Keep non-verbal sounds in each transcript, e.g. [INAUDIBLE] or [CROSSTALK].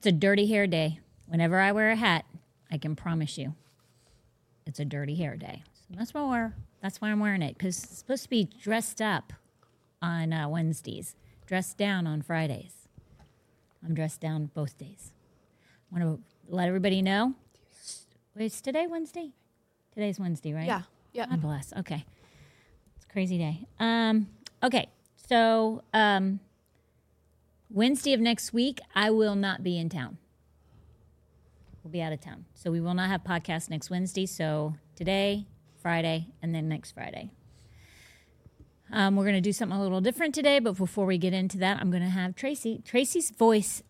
Welcome to the. It's a dirty hair day. Whenever I wear a hat, I can promise you, it's a dirty hair day. So that's why we're, that's why I'm wearing it because it's supposed to be dressed up on uh, Wednesdays, dressed down on Fridays. I'm dressed down both days. Want to let everybody know. Wait, is today Wednesday? Today's Wednesday, right? Yeah. Yeah. God bless. Okay. It's a crazy day. Um, okay. So um, Wednesday of next week, I will not be in town. We'll be out of town. So we will not have podcast next Wednesday. So today, Friday, and then next Friday. Um, we're going to do something a little different today, but before we get into that, I'm going to have Tracy. Tracy's voice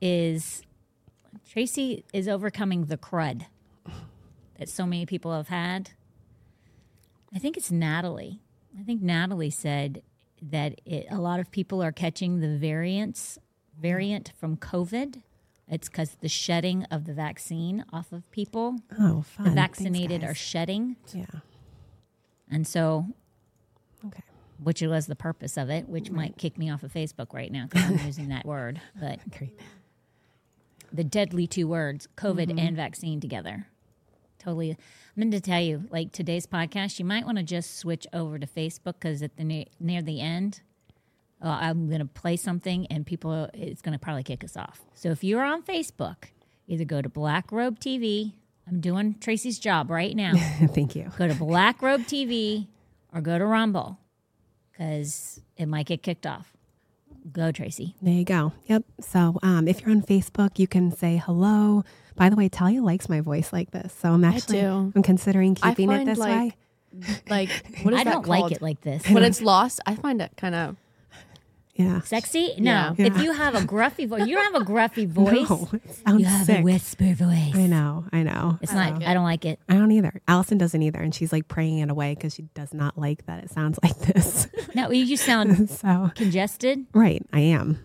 is Tracy is overcoming the crud that so many people have had. I think it's Natalie. I think Natalie said that it, a lot of people are catching the variants variant from COVID. It's because the shedding of the vaccine off of people. Oh, fun. The vaccinated guys. are shedding, Yeah. and so Okay. which was the purpose of it, which might kick me off of Facebook right now because I'm [LAUGHS] using that word. But Great. the deadly two words, COVID Mm-hmm. and vaccine together. Totally. I'm going to tell you, like today's podcast, you might want to just switch over to Facebook because at the ne- near the end, uh, I'm going to play something and people, it's going to probably kick us off. So if you're on Facebook, either go to Black Robe TV. I'm doing Tracy's job right now. [LAUGHS] Thank you. go to Black Robe TV or go to Rumble because it might get kicked off. Go, Tracy. There you go. Yep. So um, if you're on Facebook, you can say hello. By the way, Talia likes my voice like this, so I'm actually. I'm considering I keeping it this like, way. Like, what [LAUGHS] is I that don't called? like it like this. when it's lost, I find it kind of. Yeah. Sexy? No. Yeah. If you have a gruffy voice, you don't have a gruffy [LAUGHS] voice. No, it sounds you have sick. a whisper voice. I know. I know. It's I not. like it. I don't like it. I don't either. Allison doesn't either, and she's like praying it away because she does not like that it sounds [LAUGHS] like this. No, you just sound [LAUGHS] so congested right, I am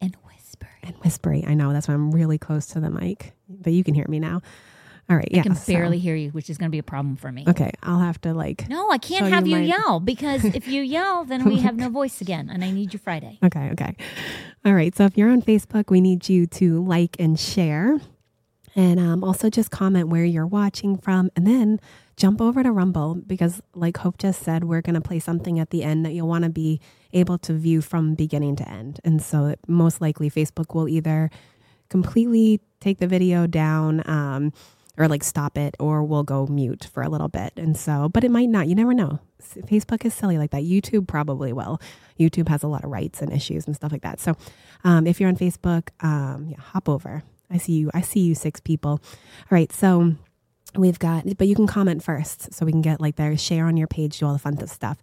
and whispery. and whispery. I know that's why I'm really close to the mic, but you can hear me now. All right. Yeah. I can so- barely hear you, which is going to be a problem for me. Okay, I'll have to like. No, I can't have you you my- yell because [LAUGHS] if you yell, then we have no voice again, and I need you Friday. Okay, okay. All right. So if you're on Facebook, we need you to like and share. And um, also just comment where you're watching from. And then jump over to Rumble because, like Hope just said, we're going to play something at the end that you'll want to be able to view from beginning to end. And so, it, most likely, Facebook will either completely take the video down. Um, or like stop it, or we'll go mute for a little bit. And so, but it might not. You never know. Facebook is silly like that. YouTube probably will. YouTube has a lot of rights and issues and stuff like that. So, um, if you're on Facebook, um, yeah, hop over. I see you. I see you, six people. All right. So we've got, but you can comment first, so we can get like there, share on your page, do all the fun stuff.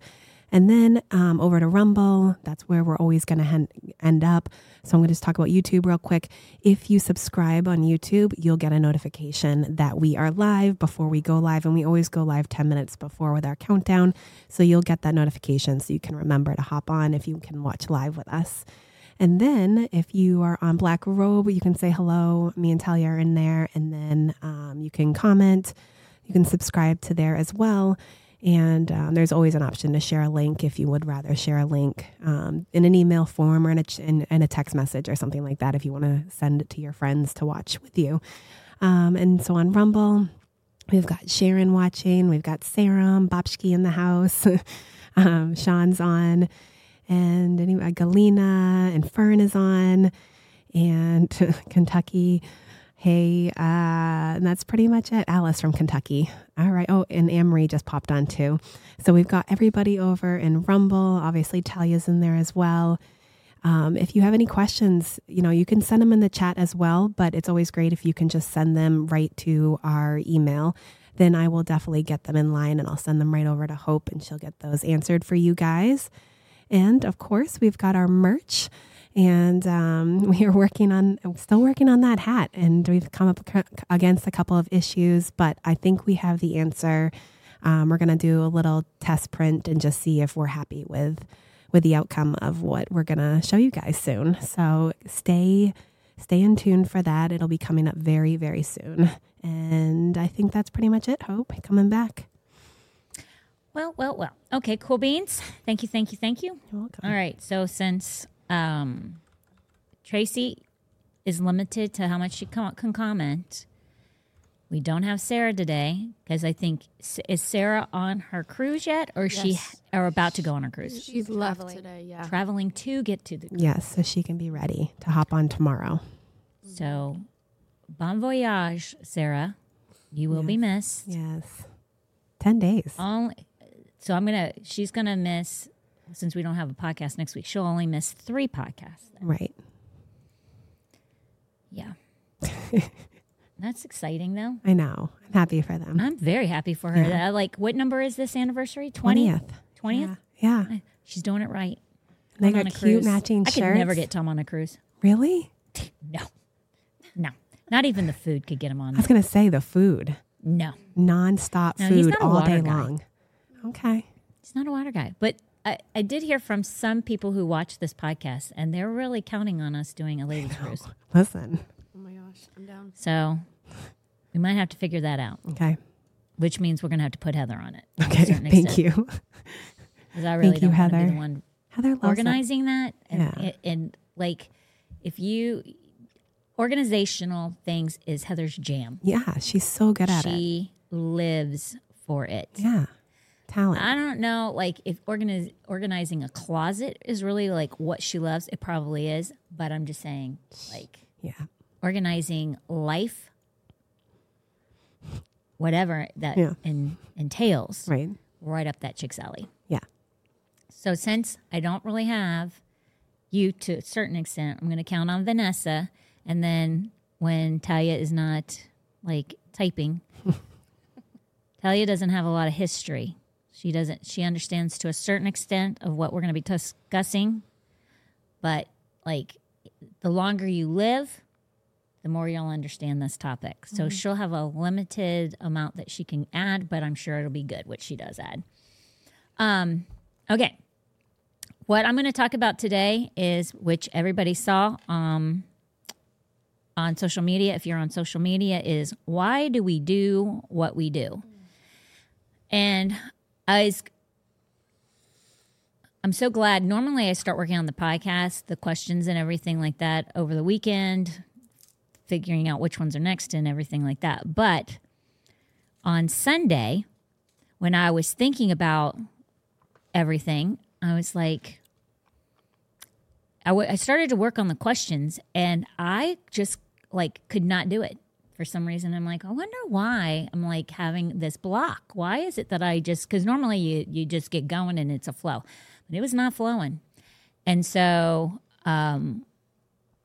And then um, over to Rumble, that's where we're always going to end up. So I'm going to just talk about YouTube real quick. If you subscribe on YouTube, you'll get a notification that we are live before we go live. And we always go live 10 minutes before with our countdown. So you'll get that notification so you can remember to hop on if you can watch live with us. And then if you are on Black Robe, you can say hello. Me and Talia are in there. And then um, you can comment. You can subscribe to there as well. And um, there's always an option to share a link if you would rather share a link um, in an email form or in a, in, in a text message or something like that if you want to send it to your friends to watch with you. Um, and so on Rumble, we've got Sharon watching, we've got Sarum, Bobski in the house, [LAUGHS] um, Sean's on, and anyway, Galena and Fern is on, and [LAUGHS] Kentucky. Hey, uh, and that's pretty much it. Alice from Kentucky. All right. Oh, and Amory just popped on too. So we've got everybody over in Rumble. Obviously, Talia's in there as well. Um, if you have any questions, you know, you can send them in the chat as well, but it's always great if you can just send them right to our email. Then I will definitely get them in line and I'll send them right over to Hope and she'll get those answered for you guys. And of course, we've got our merch and um, [LAUGHS] we are working on still working on that hat and we've come up against a couple of issues but i think we have the answer um, we're going to do a little test print and just see if we're happy with with the outcome of what we're going to show you guys soon so stay stay in tune for that it'll be coming up very very soon and i think that's pretty much it hope coming back Well, well, well. Okay, cool beans. Thank you, thank you, thank you. You're welcome. All right. So since um, Tracy is limited to how much she com- can comment. We don't have Sarah today because I think is Sarah on her cruise yet, or is she Yes. or about to go on her cruise? She's left traveling. today. Yeah. Traveling to get to the Yes, so she can be ready to hop on tomorrow. so. Bon voyage, Sarah. You will be missed. Yes. 10 days. Only, so I'm gonna. She's gonna miss since we don't have a podcast next week. She'll only miss three podcasts. then. Right. Yeah. [LAUGHS] That's exciting, though. I know. I'm happy for them. I'm very happy for her. Yeah. Uh, Like, what number is this anniversary? 20th? 20th. 20th? Yeah. yeah. She's doing it right. They Going on got cute cruise. matching I shirts. could never get Tom on a cruise. Really? [LAUGHS] No. No. Not even the food could get him on. I was going to say the food. No. Non-stop No, food all day guy. long. Okay. He's not a water guy. But I, I did hear from some people who watch this podcast, and they're really counting on us doing a ladies' cruise. [LAUGHS] Listen. Oh my gosh, I'm down. So we might have to figure that out, Okay. which means we're going to have to put Heather on it. Okay. Thank you. you. [LAUGHS] 'Cause I really Thank you, don't want to be Heather. the one Heather loves organizing that and, Yeah. and, and like if you organizational things is heather's jam Yeah, she's so good at it. she lives for it Yeah. Talent. i don't know like if organiz- organizing a closet is really like what she loves it probably is but i'm just saying like yeah. organizing life whatever that Yeah. en- entails Right. right up that chick's alley Yeah. So since I don't really have you to a certain extent, I'm going to count on Vanessa. And then when Talia is not like typing, [LAUGHS] Talia doesn't have a lot of history. She doesn't. She understands to a certain extent of what we're going to be discussing, but like the longer you live, the more you'll understand this topic. So she'll have a limited amount that she can add, but I'm sure it'll be good what she does add. Um, okay. What I'm going to talk about today is, which everybody saw um, on social media, if you're on social media, is why do we do what we do? And I I'm so glad. Normally, I start working on the podcast, the questions and everything like that over the weekend, figuring out which ones are next and everything like that. But on Sunday, when I was thinking about everything, I was like, I, w- I started to work on the questions and I just like could not do it for some reason. I'm like, I wonder why I'm like having this block. Why is it that I just, because normally you, you just get going and it's a flow, but it was not flowing. And so um,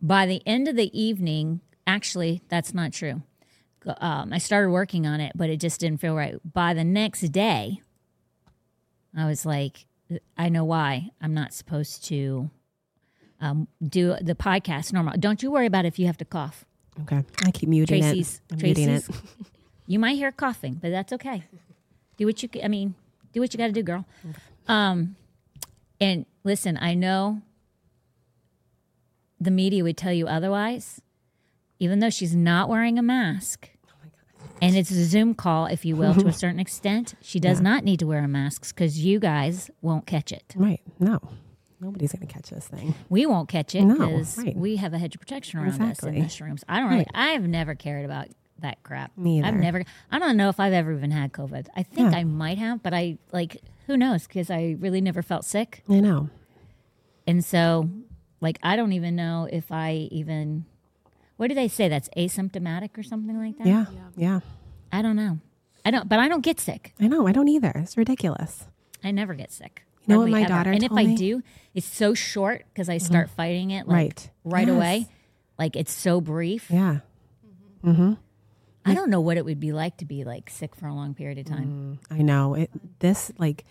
by the end of the evening, actually, that's not true. Um, I started working on it, but it just didn't feel right. By the next day, I was like, I know why I'm not supposed to um, do the podcast normal. Don't you worry about if you have to cough. Okay. I keep muting Tracy's, it. I'm muting it. Tracy's, [LAUGHS] you might hear coughing, but that's okay. Do what you, I mean, do what you got to do, girl. Um, and listen, I know the media would tell you otherwise, even though she's not wearing a mask. And it's a Zoom call, if you will, to a [LAUGHS] certain extent. She does not need to wear a mask because you guys won't catch it. Right. No. Nobody's going to catch this thing. We won't catch it No, because right. we have a hedge of protection around us in this rooms. I don't really, Right. I've never cared about that crap. Me I've never, I don't know if I've ever even had COVID. I think Yeah. I might have, but I like, who knows? Because I really never felt sick. I know. And so, like, I don't even know if I even, what do they say? That's asymptomatic or something like that? Yeah. Yeah. I don't know. I don't, but I don't get sick. I know. I don't either. It's ridiculous. I never get sick. You know what my ever. daughter And if I me? do, it's so short because I start mm-hmm. fighting it like Right. right Yes. away. Like it's so brief. Yeah. Mm-hmm. Mm-hmm. I don't know what it would be like to be like sick for a long period of time. Mm, I know. It this like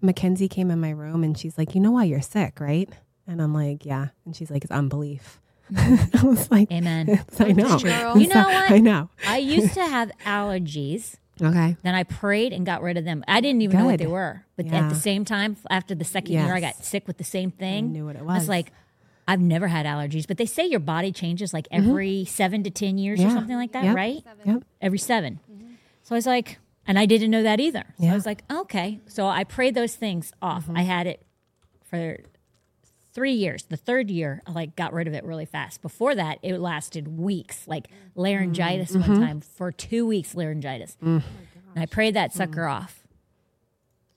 Mackenzie came in my room and she's like, "You know why you're sick, right?" And I'm like, "Yeah." And she's like, "It's unbelief." [LAUGHS] I was like, Amen. [LAUGHS] I know. [LAUGHS] You know what? I know. I used to have allergies. Okay. Then I prayed and got rid of them. I didn't even know what they were. But Yeah. at the same time, after the second year, I got sick with the same thing. I knew what it was. I was. was like, I've never had allergies, but they say your body changes like every seven to 10 years or Mm-hmm. Something like that, Yep. right? Yep. Every 7 So I was like, and I didn't know that either. So Yeah. I was like, okay. So I prayed those things off. Mm-hmm. I had it for three years. The third year, I like got rid of it really fast. Before that, it lasted weeks, like laryngitis Mm-hmm. one time for two weeks, laryngitis. Mm. and I prayed that sucker off.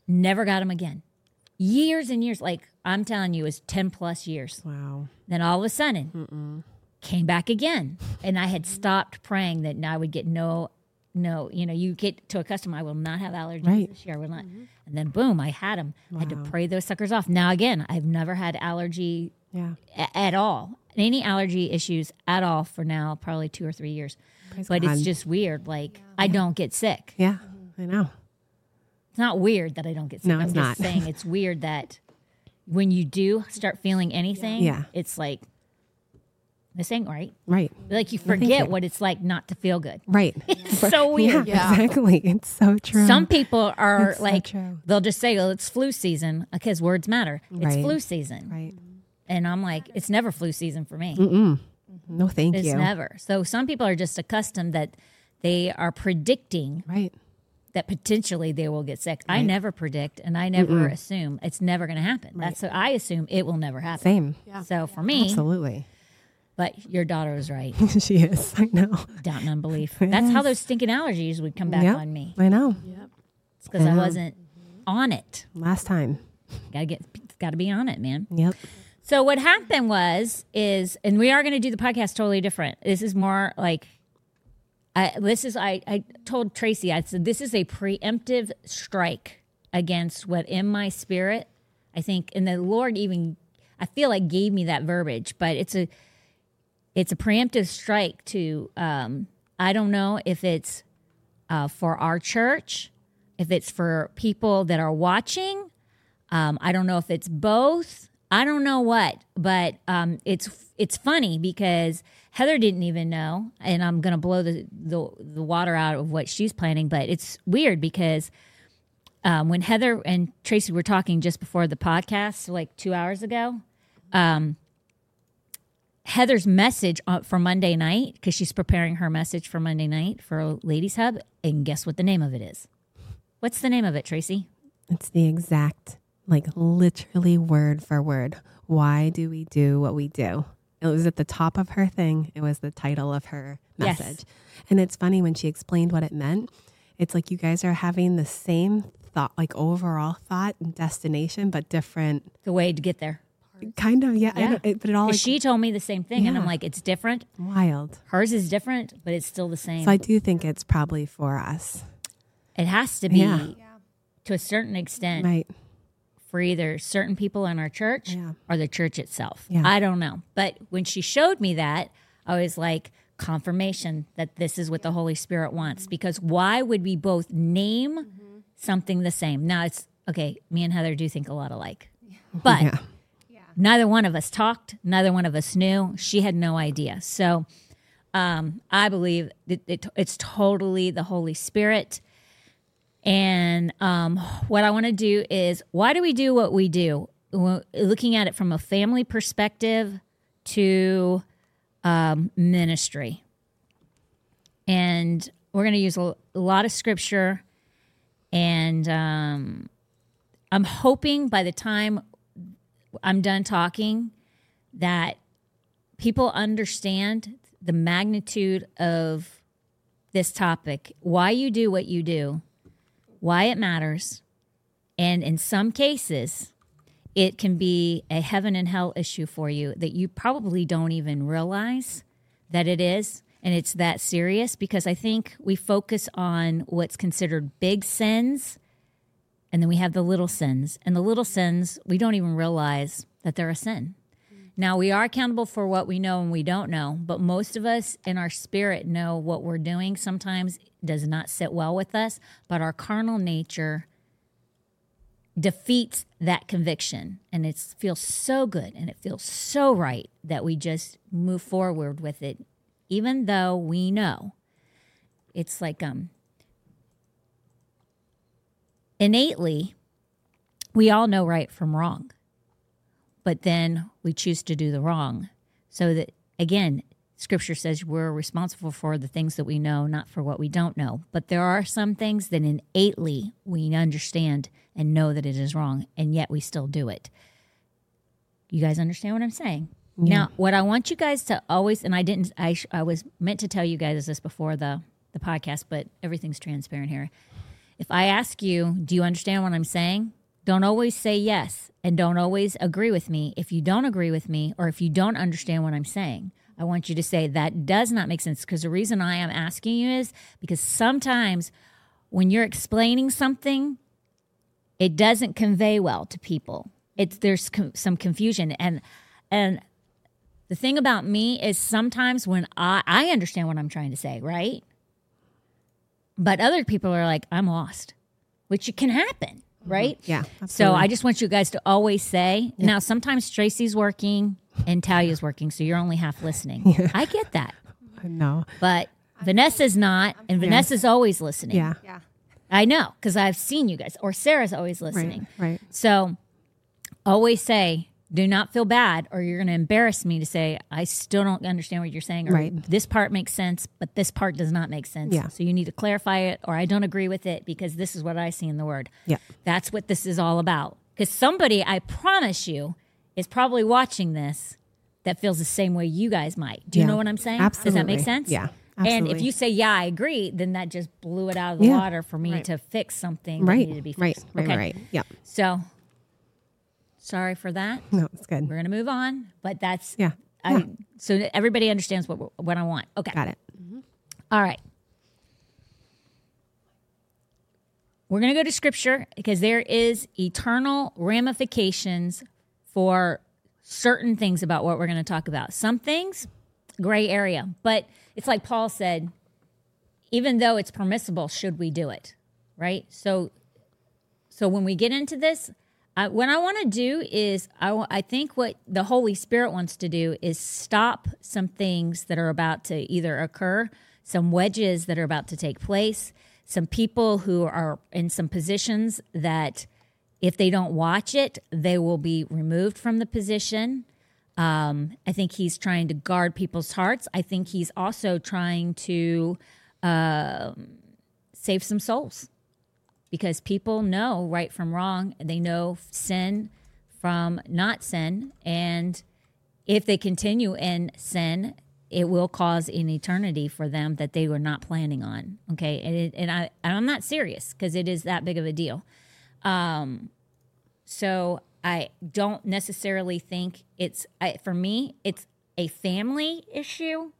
Never got him again. Years and years, like I'm telling you, it was 10 plus years. Wow. Then all of a sudden, came back again. And I had stopped praying that I would get no, no, you know, you get to a custom, I will not have allergies Right. this year. I will not. Mm-hmm. And then boom, I had them. I had to pray those suckers off. Now, again, I've never had allergy Yeah. a- at all, any allergy issues at all for now, probably two or three years. Praise but God. it's just weird. Like, I don't get sick. Yeah. I know. It's not weird that I don't get sick. No, I'm it's just not. saying it's weird that when you do start feeling anything, Yeah. it's like, this ain't right. Right. Like you forget what it's like not to feel good. Right. [LAUGHS] It's so weird. Yeah, exactly. It's so true. Some people are It's like, true. they'll just say, oh, it's flu season because words matter. It's Right. flu season. right. And I'm like, it's never flu season for me. Mm-hmm. No, thank It's you. It's never. So some people are just accustomed that they are predicting right. that potentially they will get sick. I never predict and I never assume it's never going to happen. That's what I assume it will never happen. Same. So for me, Absolutely. But your daughter was right. [LAUGHS] she is. I know. Doubt and unbelief. [LAUGHS] That's how those stinking allergies would come back Yep. on me. I know. Yep. It's because I wasn't on it. Last time. Gotta get, got to be on it, man. Yep. So what happened was is, and we are going to do the podcast totally different. This is more like, I, this is I I told Tracy I said this is a preemptive strike against what in my spirit I think, and the Lord even I feel like gave me that verbiage, but it's a it's a preemptive strike to um, I don't know if it's uh, for our church, if it's for people that are watching. Um, I don't know if it's both. I don't know what, but um, it's it's funny because Heather didn't even know, and I'm gonna blow the, the the water out of what she's planning. But it's weird because um, when Heather and Tracy were talking just before the podcast, like two hours ago, um, Heather's message uh, for Monday night because she's preparing her message for Monday night for Ladies Hub, and guess what the name of it is? What's the name of it, Tracy? It's the exact, like literally word for word. Why do we do what we do? It was at the top of her thing. It was the title of her Yes. message. And it's funny when she explained what it meant. It's like you guys are having the same thought, like overall thought and destination, but different. The way to get there. Kind of, yeah. Yeah. it, but it all like, she told me the same thing, and I'm like, it's different. wild. Hers is different, but it's still the same. So I do think it's probably for us. it has to be Yeah. to a certain extent Right. for either certain people in our church Yeah. or the church itself. Yeah. I don't know. But when she showed me that, I was like, confirmation that this is what the Holy Spirit wants. Mm-hmm. Because why would we both name mm-hmm. something the same? Now it's okay, me and Heather do think a lot alike. [LAUGHS] But Yeah. Neither one of us talked, neither one of us knew. She had no idea. So um, I believe that it, it's totally the Holy Spirit. And um, what I want to do is why do we do what we do? Looking at it from a family perspective to um, ministry. And we're going to use a, a lot of scripture. And um, I'm hoping by the time I'm done talking that people understand the magnitude of this topic, why you do what you do, why it matters, and in some cases, it can be a heaven and hell issue for you that you probably don't even realize that it is. And it's that serious because I think we focus on what's considered big sins and then we have the little sins. And the little sins, we don't even realize that they're a sin. Now, we are accountable for what we know and we don't know, but most of us in our spirit know what we're doing sometimes does not sit well with us, but our carnal nature defeats that conviction. And it feels so good and it feels so right that we just move forward with it, even though we know. It's like, um, innately, we all know right from wrong, but then we choose to do the wrong. So that, again, scripture says we're responsible for the things that we know, not for what we don't know. But there are some things that innately we understand and know that it is wrong, and yet we still do it. You guys understand what I'm saying? Now, what I want you guys to always, and I didn't, I, I was meant to tell you guys this before the, the podcast, but everything's transparent here. If I ask you, do you understand what I'm saying? Don't always say yes and don't always agree with me. If you don't agree with me or if you don't understand what I'm saying, I want you to say that does not make sense because the reason I am asking you is because sometimes when you're explaining something, it doesn't convey well to people. It's there's com- some confusion and and the thing about me is sometimes when I I understand what I'm trying to say, right? But other people are like I'm lost, which can happen, right? Yeah. So. I just want you guys to always say. Now sometimes Tracy's working and Talia's working, so you're only half listening. [LAUGHS] I get that, no. but Vanessa's not, and Vanessa's always listening. Yeah. Yeah. I know because I've seen you guys, or Sarah's always listening. Right. Right. So always say, do not feel bad, or you're going to embarrass me to say, I still don't understand what you're saying, or Right. this part makes sense, but this part does not make sense. Yeah. So you need to clarify it, or I don't agree with it because this is what I see in the word. Yeah. That's what this is all about. Because somebody, I promise you, is probably watching this that feels the same way you guys might. Do you Yeah. know what I'm saying? Absolutely. Does that make sense? Yeah, And if you say, yeah, I agree, then that just blew it out of the Yeah. water for me Right. to fix something that Right. needed to be Right. fixed. Right. okay. Right. Yeah. So sorry for that. [LAUGHS] No, it's good. We're going to move on, but that's Yeah. I, Yeah. so everybody understands what what I want. Okay. Got it. Mm-hmm. All right. We're going to go to scripture because there is eternal ramifications for certain things about what we're going to talk about. Some things, gray area, but it's like Paul said, even though it's permissible, should we do it? Right? So so when we get into this, I, what I want to do is I, I think what the Holy Spirit wants to do is stop some things that are about to either occur, some wedges that are about to take place, some people who are in some positions that if they don't watch it, they will be removed from the position. Um, I think he's trying to guard people's hearts. I think he's also trying to um save some souls because people know right from wrong. They know sin from not sin. And if they continue in sin, it will cause an eternity for them that they were not planning on. Okay. And, it, and I, and I'm not serious because it is that big of a deal. Um, so I don't necessarily think it's, I, for me, it's a family issue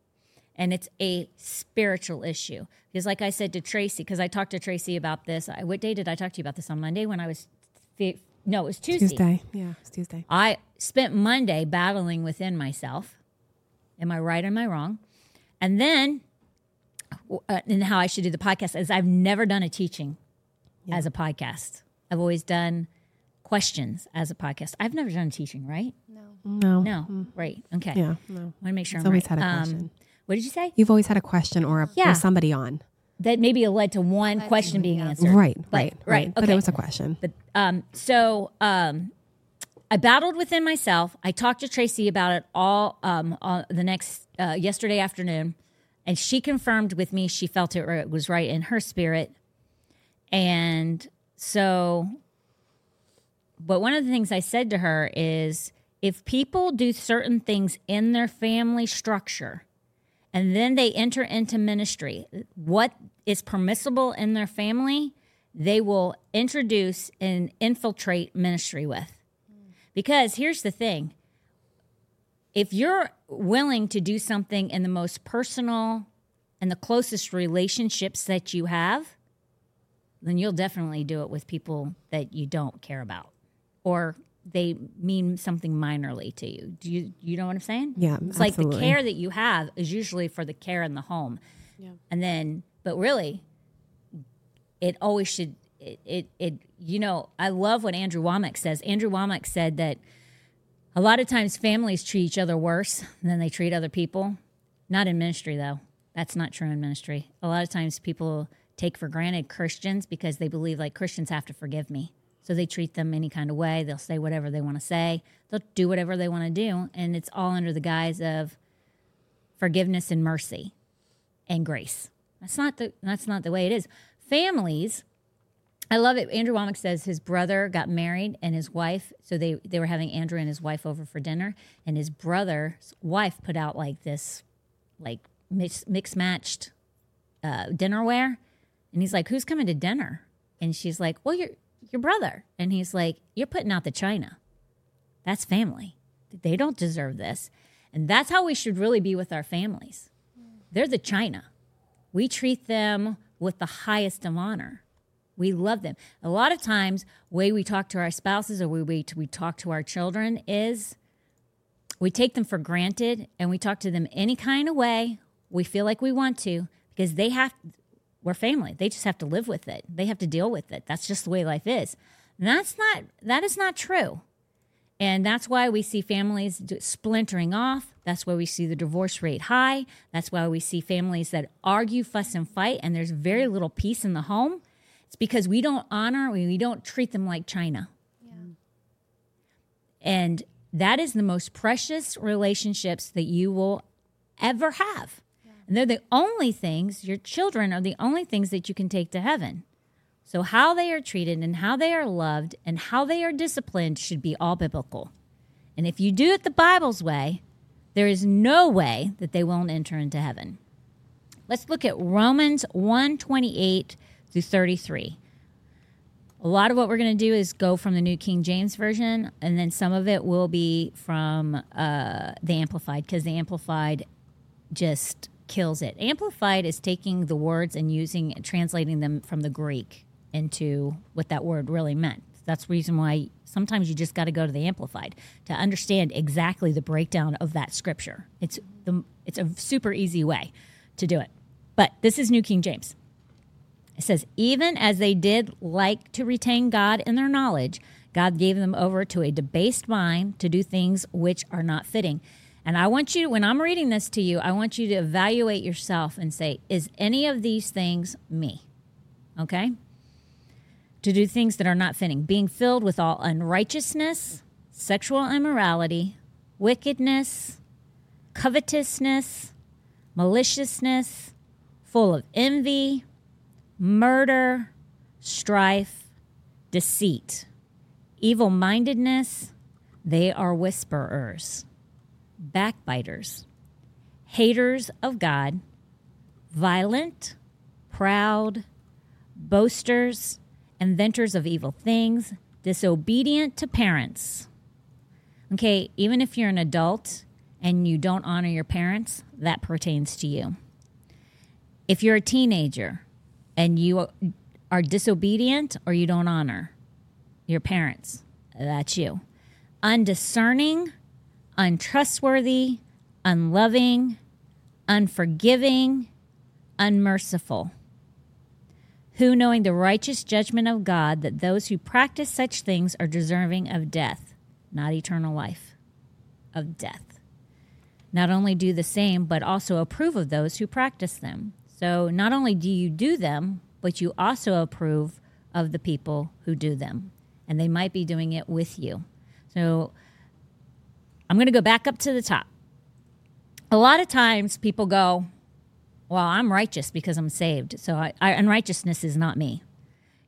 and it's a spiritual issue because like i said to tracy because i talked to tracy about this I, what day did i talk to you about this on monday when i was fi- no it was tuesday. Tuesday. Yeah. It's Tuesday. i spent monday battling within myself am i right am i wrong and then uh, and how i should do the podcast is i've never done a teaching as a podcast i've always done questions as a podcast i've never done teaching right No. no no, right okay Yeah. No. want to make sure It's i'm always right had a Um, question. What did you say You've always had a question or, a, Yeah. or somebody on. that maybe it led to one question being answered. Right. But- right. right, But okay. it was a question. But um, so um, I battled within myself. I talked to Tracy about it all um, the next uh, yesterday afternoon, and she confirmed with me she felt it ri- was right in her spirit. And so, but one of the things I said to her is if people do certain things in their family structure, and then they enter into ministry. What is permissible in their family, they will introduce and infiltrate ministry with. Because here's the thing if you're willing to do something in the most personal and the closest relationships that you have, then you'll definitely do it with people that you don't care about or they mean something minorly to you. Do you you know what I'm saying? Yeah, It's like the care that you have is usually for the care in the home. And then but really it always should it, it it you know, I love what Andrew Wommack says. Andrew Wommack said that a lot of times families treat each other worse than they treat other people. Not in ministry though. That's not true in ministry. A lot of times people take for granted Christians because they believe like Christians have to forgive me. So they treat them any kind of way. They'll say whatever they want to say. They'll do whatever they want to do. And it's all under the guise of forgiveness and mercy and grace. That's not the that's not the way it is. Families I love it. Andrew Wommack says his brother got married and his wife, so they, they were having Andrew and his wife over for dinner, and his brother's wife put out like this, like mix, mix matched uh, dinnerware. And he's like, Who's coming to dinner? And she's like, Well, your, your brother. And he's like, You're putting out the china. That's family. They don't deserve this. And that's how we should really be with our families. They're the china. We treat them with the highest of honor. We love them. A lot of times, way we talk to our spouses or we we, we talk to our children is we take them for granted and we talk to them any kind of way we feel like we want to because they have we're family. They just have to live with it. They have to deal with it. That's just the way life is. And that's not that is not true. And that's why we see families splintering off. That's why we see the divorce rate high. That's why we see families that argue, fuss, and fight, and there's very little peace in the home. It's because we don't honor, we don't treat them like china. Yeah. And that is the most precious relationships that you will ever have. And they're the only things, your children are the only things that you can take to heaven. So, how they are treated and how they are loved and how they are disciplined should be all biblical. And if you do it the Bible's way, there is no way that they won't enter into heaven. Let's look at Romans 1 28 through 33. A lot of what we're going to do is go from the New King James Version, and then some of it will be from uh, the Amplified, because the Amplified just kills it. Amplified is taking the words and using translating them from the Greek into what that word really meant. That's the reason why sometimes you just got to go to the Amplified to understand exactly the breakdown of that scripture. It's the it's a super easy way to do it. But this is New King James. It says, even as they did like to retain God in their knowledge, God gave them over to a debased mind to do things which are not fitting. And I want you, when I'm reading this to you, I want you to evaluate yourself and say, is any of these things me? Okay? To do things that are not fitting, being filled with all unrighteousness, sexual immorality, wickedness, covetousness, maliciousness, full of envy, murder, strife, deceit, evil mindedness. They are whisperers, backbiters, haters of God, violent, proud, boasters, inventors of evil things, disobedient to parents. Okay, even if you're an adult and you don't honor your parents, that pertains to you. If you're a teenager and you are disobedient or you don't honor your parents, that's you. Undiscerning, untrustworthy, unloving, unforgiving, unmerciful. Who, knowing the righteous judgment of God, that those who practice such things are deserving of death, not eternal life, of death. Not only do the same, but also approve of those who practice them. So not only do you do them, but you also approve of the people who do them. And they might be doing it with you. So I'm going to go back up to the top. A lot of times people go, Well, I'm righteous because I'm saved. So I, I, unrighteousness is not me.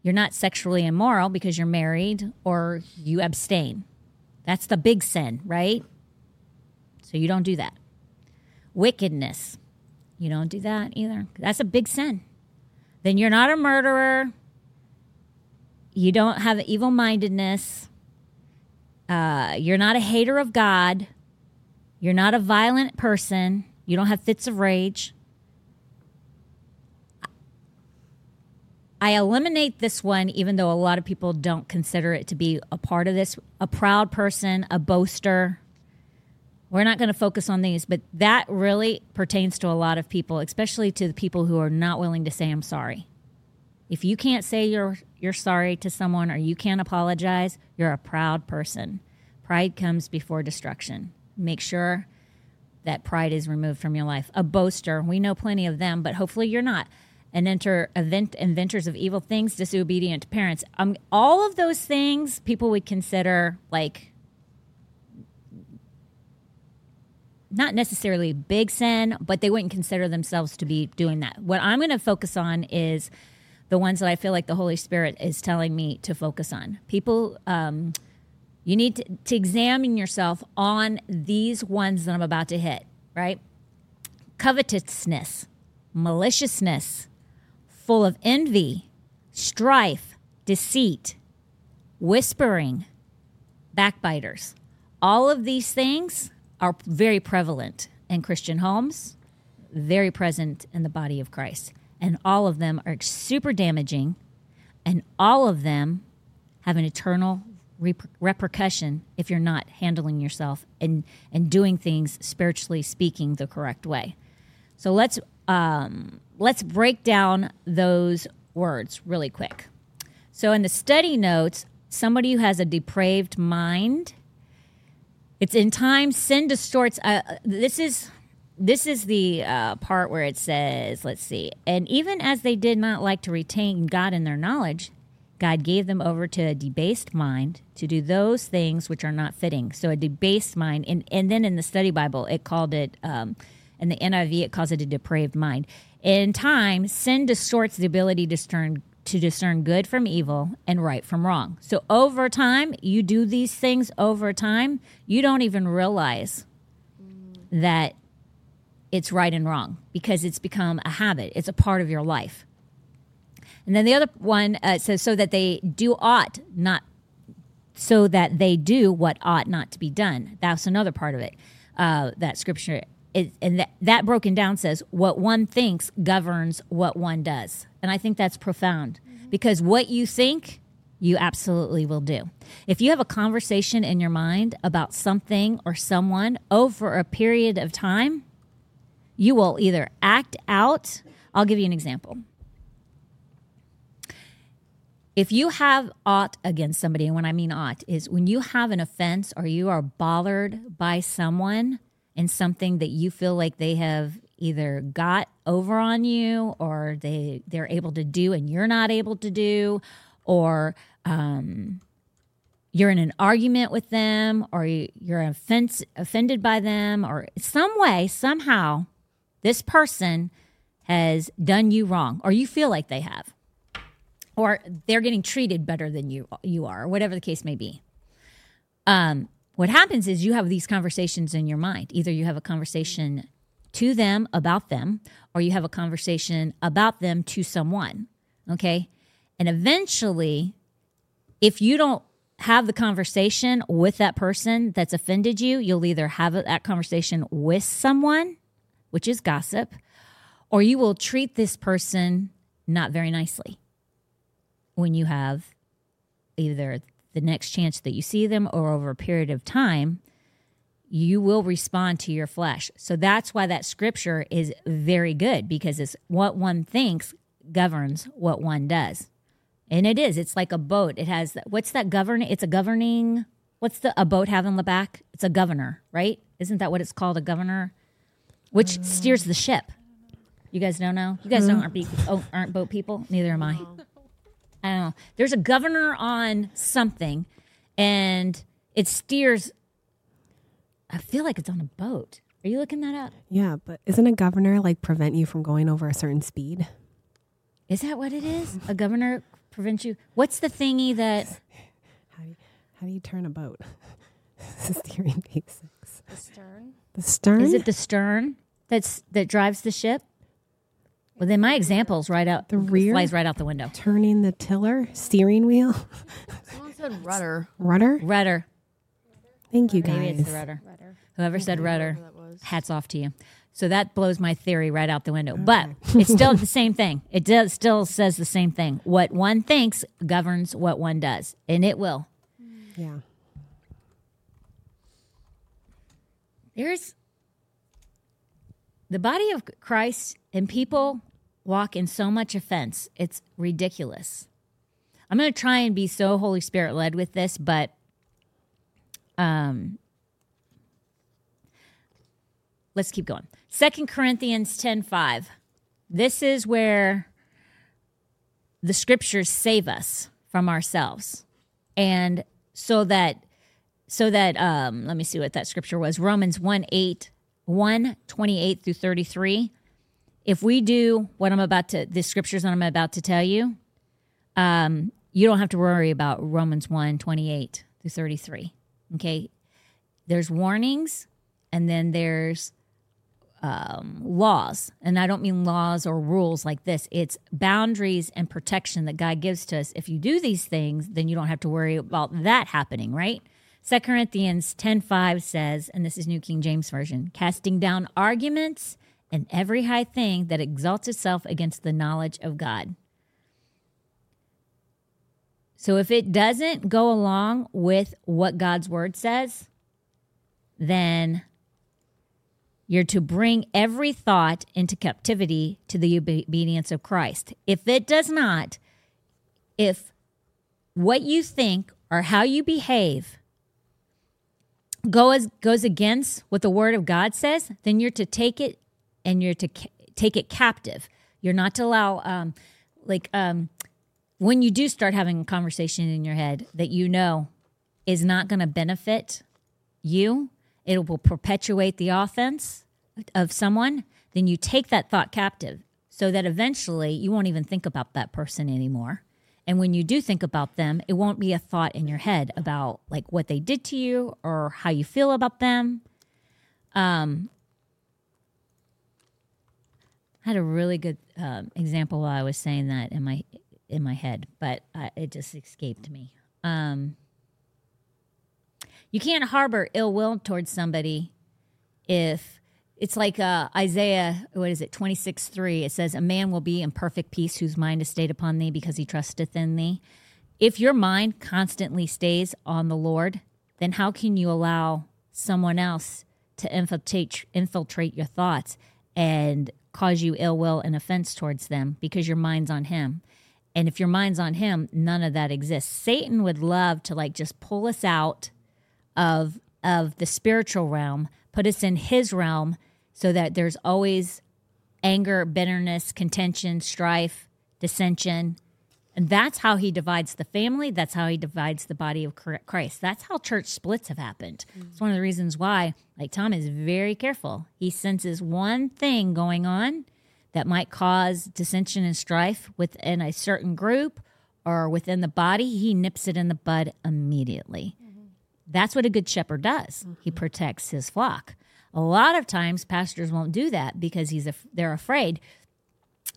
You're not sexually immoral because you're married or you abstain. That's the big sin, right? So you don't do that. Wickedness. You don't do that either. That's a big sin. Then you're not a murderer. You don't have evil mindedness. Uh, you're not a hater of God. You're not a violent person. You don't have fits of rage. I eliminate this one, even though a lot of people don't consider it to be a part of this. A proud person, a boaster. We're not going to focus on these, but that really pertains to a lot of people, especially to the people who are not willing to say, I'm sorry. If you can't say you're, you're sorry to someone or you can't apologize, you're a proud person. Pride comes before destruction. Make sure that pride is removed from your life. A boaster, we know plenty of them, but hopefully you're not. An enter event inventors of evil things, disobedient parents. Um, all of those things people would consider like not necessarily big sin, but they wouldn't consider themselves to be doing that. What I'm going to focus on is the ones that I feel like the Holy Spirit is telling me to focus on. People, um, you need to, to examine yourself on these ones that I'm about to hit, right? Covetousness, maliciousness, full of envy, strife, deceit, whispering, backbiters. All of these things are very prevalent in Christian homes, very present in the body of Christ. And all of them are super damaging, and all of them have an eternal reper- repercussion if you're not handling yourself and, and doing things spiritually speaking the correct way. So let's um, let's break down those words really quick. So in the study notes, somebody who has a depraved mind, it's in time sin distorts. Uh, this is this is the uh, part where it says, let's see, and even as they did not like to retain God in their knowledge, God gave them over to a debased mind to do those things which are not fitting. So a debased mind, and, and then in the study Bible, it called it, um, in the NIV, it calls it a depraved mind. In time, sin distorts the ability to discern to discern good from evil and right from wrong. So over time, you do these things over time, you don't even realize that it's right and wrong because it's become a habit. It's a part of your life. And then the other one uh, says, so that they do ought not, so that they do what ought not to be done. That's another part of it. Uh, that scripture, is, and that, that broken down says, what one thinks governs what one does. And I think that's profound because what you think, you absolutely will do. If you have a conversation in your mind about something or someone over a period of time, you will either act out. I'll give you an example. If you have ought against somebody, and when I mean ought, is when you have an offense or you are bothered by someone and something that you feel like they have either got over on you or they they're able to do and you're not able to do, or um, you're in an argument with them, or you, you're offense, offended by them, or some way somehow this person has done you wrong, or you feel like they have, or they're getting treated better than you you are, or whatever the case may be. Um, what happens is you have these conversations in your mind. Either you have a conversation to them about them, or you have a conversation about them to someone. Okay, and eventually, if you don't have the conversation with that person that's offended you, you'll either have that conversation with someone which is gossip, or you will treat this person not very nicely when you have either the next chance that you see them or over a period of time you will respond to your flesh. So that's why that scripture is very good because it's what one thinks governs what one does. And it is. It's like a boat. It has what's that govern it's a governing what's the a boat have in the back? It's a governor right? Isn't that what it's called a governor which steers the ship. You guys don't know? You guys don't hmm. aren't, be, oh, aren't boat people? Neither am I. I don't know. There's a governor on something, and it steers. I feel like it's on a boat. Are you looking that up? Yeah, but isn't a governor like prevent you from going over a certain speed? Is that what it is? A governor prevents you. What's the thingy that? How do you, how do you turn a boat? [LAUGHS] Steering basics. The stern. The stern. Is it the stern that's that drives the ship? Well, then my example's right out. The rear? flies right out the window. turning the tiller, steering wheel, Someone said rudder. rudder? Rudder. Thank you Maybe guys. it's the rudder. Rudder. Whoever said rudder, Whatever that was. hats off to you. So that blows my theory right out the window. But it's [LAUGHS] still the same thing. It does still says the same thing. What one thinks governs what one does, and it will. Yeah. There's the body of Christ and people walk in so much offense. It's ridiculous. I'm going to try and be so Holy Spirit led with this, but um let's keep going. Second Corinthians 10:5. This is where the scriptures save us from ourselves. And so that so that um let me see what that scripture was. Romans 1 8, 1 28 through 33. if we do what I'm about to, the scriptures that I'm about to tell you, um, you don't have to worry about Romans 1 28 through 33. Okay. There's warnings and then there's um, laws. And I don't mean laws or rules like this, it's boundaries and protection that God gives to us. If you do these things, then you don't have to worry about that happening, right? 2 Corinthians 10 5 says, and this is New King James Version, casting down arguments and every high thing that exalts itself against the knowledge of God. So if it doesn't go along with what God's word says, then you're to bring every thought into captivity to the obedience of Christ. If it does not, if what you think or how you behave goes goes against what the word of God says, then you're to take it and you're to ca- take it captive. You're not to allow um like um when you do start having a conversation in your head that you know is not going to benefit you, it will perpetuate the offense of someone, then you take that thought captive so that eventually you won't even think about that person anymore. And when you do think about them, it won't be a thought in your head about like what they did to you or how you feel about them. Um, I had a really good um, example while I was saying that in my in my head, but it just escaped me. Um, you can't harbor ill will towards somebody if it's like uh, Isaiah, what is it, 26 3. It says, A man will be in perfect peace whose mind is stayed upon thee because he trusteth in thee. If your mind constantly stays on the Lord, then how can you allow someone else to infiltrate, infiltrate your thoughts and cause you ill will and offense towards them because your mind's on him? And if your mind's on him, none of that exists. Satan would love to like just pull us out of of the spiritual realm, put us in his realm so that there's always anger, bitterness, contention, strife, dissension. And that's how he divides the family. That's how he divides the body of Christ. That's how church splits have happened. Mm-hmm. It's one of the reasons why, like Tom is very careful. He senses one thing going on that might cause dissension and strife within a certain group or within the body, he nips it in the bud immediately. That's what a good shepherd does. Mm-hmm. He protects his flock. A lot of times, pastors won't do that because he's af- they're afraid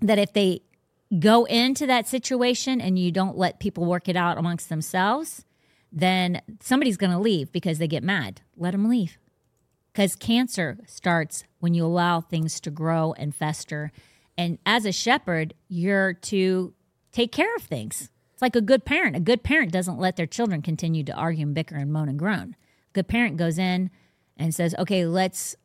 that if they go into that situation and you don't let people work it out amongst themselves, then somebody's going to leave because they get mad. Let them leave because cancer starts when you allow things to grow and fester. And as a shepherd, you're to take care of things. It's like a good parent. A good parent doesn't let their children continue to argue and bicker and moan and groan. A good parent goes in and says, okay, let's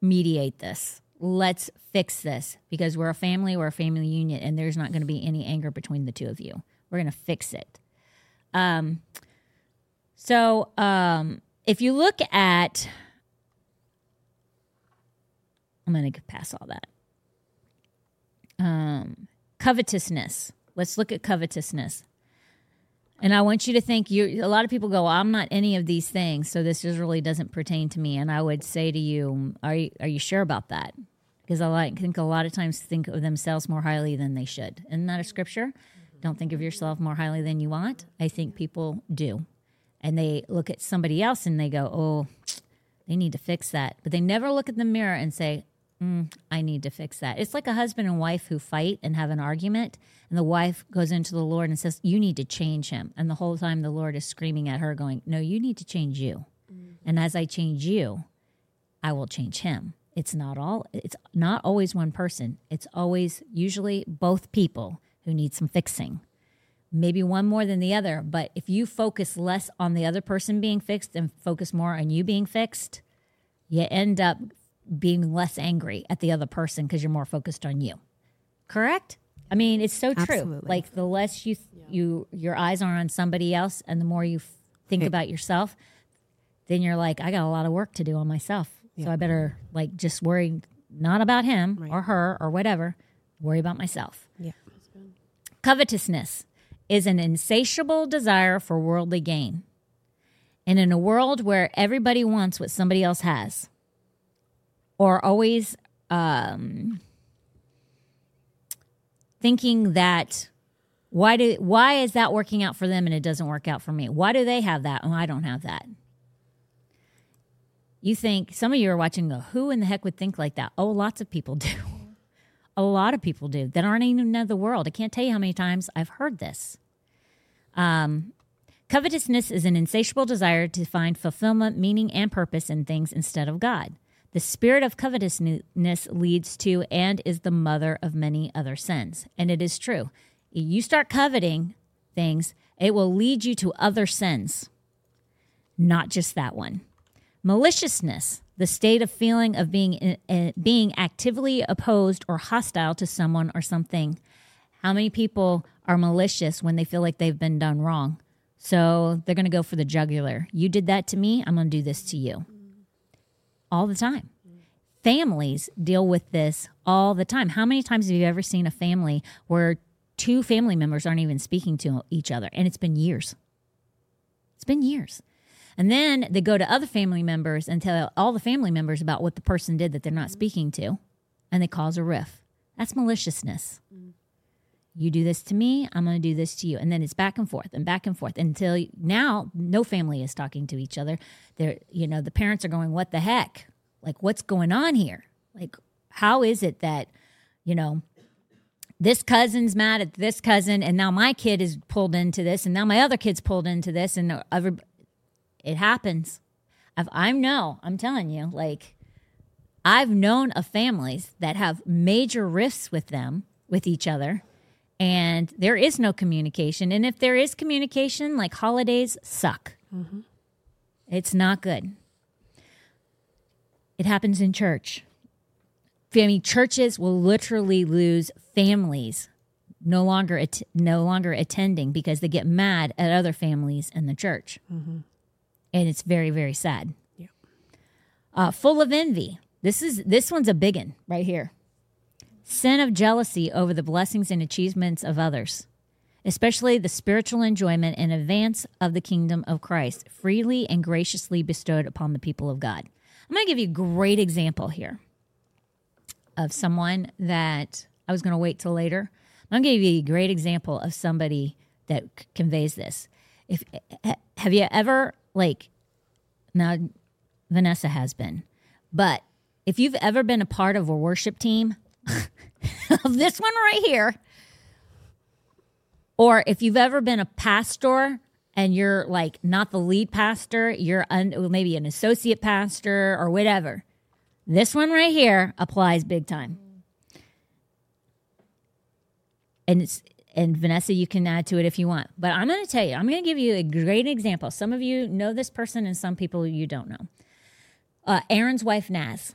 mediate this. Let's fix this because we're a family, we're a family union, and there's not going to be any anger between the two of you. We're going to fix it. Um, so um, if you look at I'm going to pass all that. Um, covetousness. Let's look at covetousness. And I want you to think you a lot of people go, I'm not any of these things, so this just really doesn't pertain to me. And I would say to you, are you, are you sure about that? Because I like, think a lot of times think of themselves more highly than they should. Isn't that a scripture? Don't think of yourself more highly than you ought. I think people do. And they look at somebody else and they go, oh, they need to fix that. But they never look at the mirror and say, mm, I need to fix that. It's like a husband and wife who fight and have an argument, and the wife goes into the Lord and says, You need to change him. And the whole time the Lord is screaming at her, going, No, you need to change you. Mm-hmm. And as I change you, I will change him. It's not all, it's not always one person. It's always usually both people who need some fixing. Maybe one more than the other, but if you focus less on the other person being fixed and focus more on you being fixed, you end up being less angry at the other person because you're more focused on you. Correct? I mean, it's so true. Absolutely. Like the less you yeah. you your eyes are on somebody else and the more you f- think about yourself, then you're like, I got a lot of work to do on myself. Yeah. So I better like just worry not about him right. or her or whatever, worry about myself. Yeah. Covetousness is an insatiable desire for worldly gain. And in a world where everybody wants what somebody else has, or always um, thinking that why do why is that working out for them and it doesn't work out for me? Why do they have that and I don't have that? You think some of you are watching go, who in the heck would think like that? Oh, lots of people do. [LAUGHS] A lot of people do that aren't even in the world. I can't tell you how many times I've heard this. Um, covetousness is an insatiable desire to find fulfillment, meaning, and purpose in things instead of God. The spirit of covetousness leads to and is the mother of many other sins. And it is true. You start coveting things, it will lead you to other sins, not just that one. Maliciousness, the state of feeling of being uh, being actively opposed or hostile to someone or something. How many people are malicious when they feel like they've been done wrong? So they're going to go for the jugular. You did that to me, I'm going to do this to you. All the time. Families deal with this all the time. How many times have you ever seen a family where two family members aren't even speaking to each other and it's been years? It's been years. And then they go to other family members and tell all the family members about what the person did that they're not mm-hmm. speaking to, and they cause a rift. That's maliciousness. Mm-hmm. You do this to me, I'm going to do this to you. And then it's back and forth and back and forth until now no family is talking to each other. They're, you know, the parents are going, What the heck? Like, what's going on here? Like, how is it that, you know, this cousin's mad at this cousin, and now my kid is pulled into this, and now my other kid's pulled into this, and every, it happens. I've, I know, I'm telling you, like, I've known of families that have major rifts with them, with each other, and there is no communication. And if there is communication, like holidays suck. Mm-hmm. It's not good. It happens in church. I mean, churches will literally lose families no longer at, no longer attending because they get mad at other families in the church. Mm-hmm and it's very very sad. Yeah. Uh, full of envy. This is this one's a big one right here. Sin of jealousy over the blessings and achievements of others, especially the spiritual enjoyment and advance of the kingdom of Christ, freely and graciously bestowed upon the people of God. I'm going to give you a great example here of someone that I was going to wait till later. I'm going to give you a great example of somebody that c- conveys this. If eh, eh, have you ever like now Vanessa has been, but if you've ever been a part of a worship team of this one right here, or if you've ever been a pastor and you're like not the lead pastor, you're un- maybe an associate pastor or whatever, this one right here applies big time. And it's and Vanessa, you can add to it if you want. But I'm going to tell you, I'm going to give you a great example. Some of you know this person, and some people you don't know. Uh, Aaron's wife, Naz,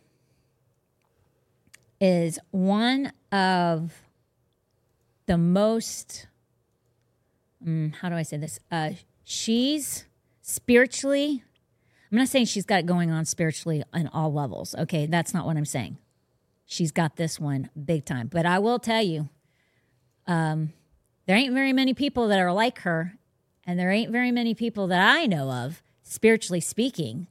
is one of the most, um, how do I say this? Uh, she's spiritually, I'm not saying she's got it going on spiritually on all levels. Okay, that's not what I'm saying. She's got this one big time. But I will tell you, um, there ain't very many people that are like her, and there ain't very many people that I know of, spiritually speaking,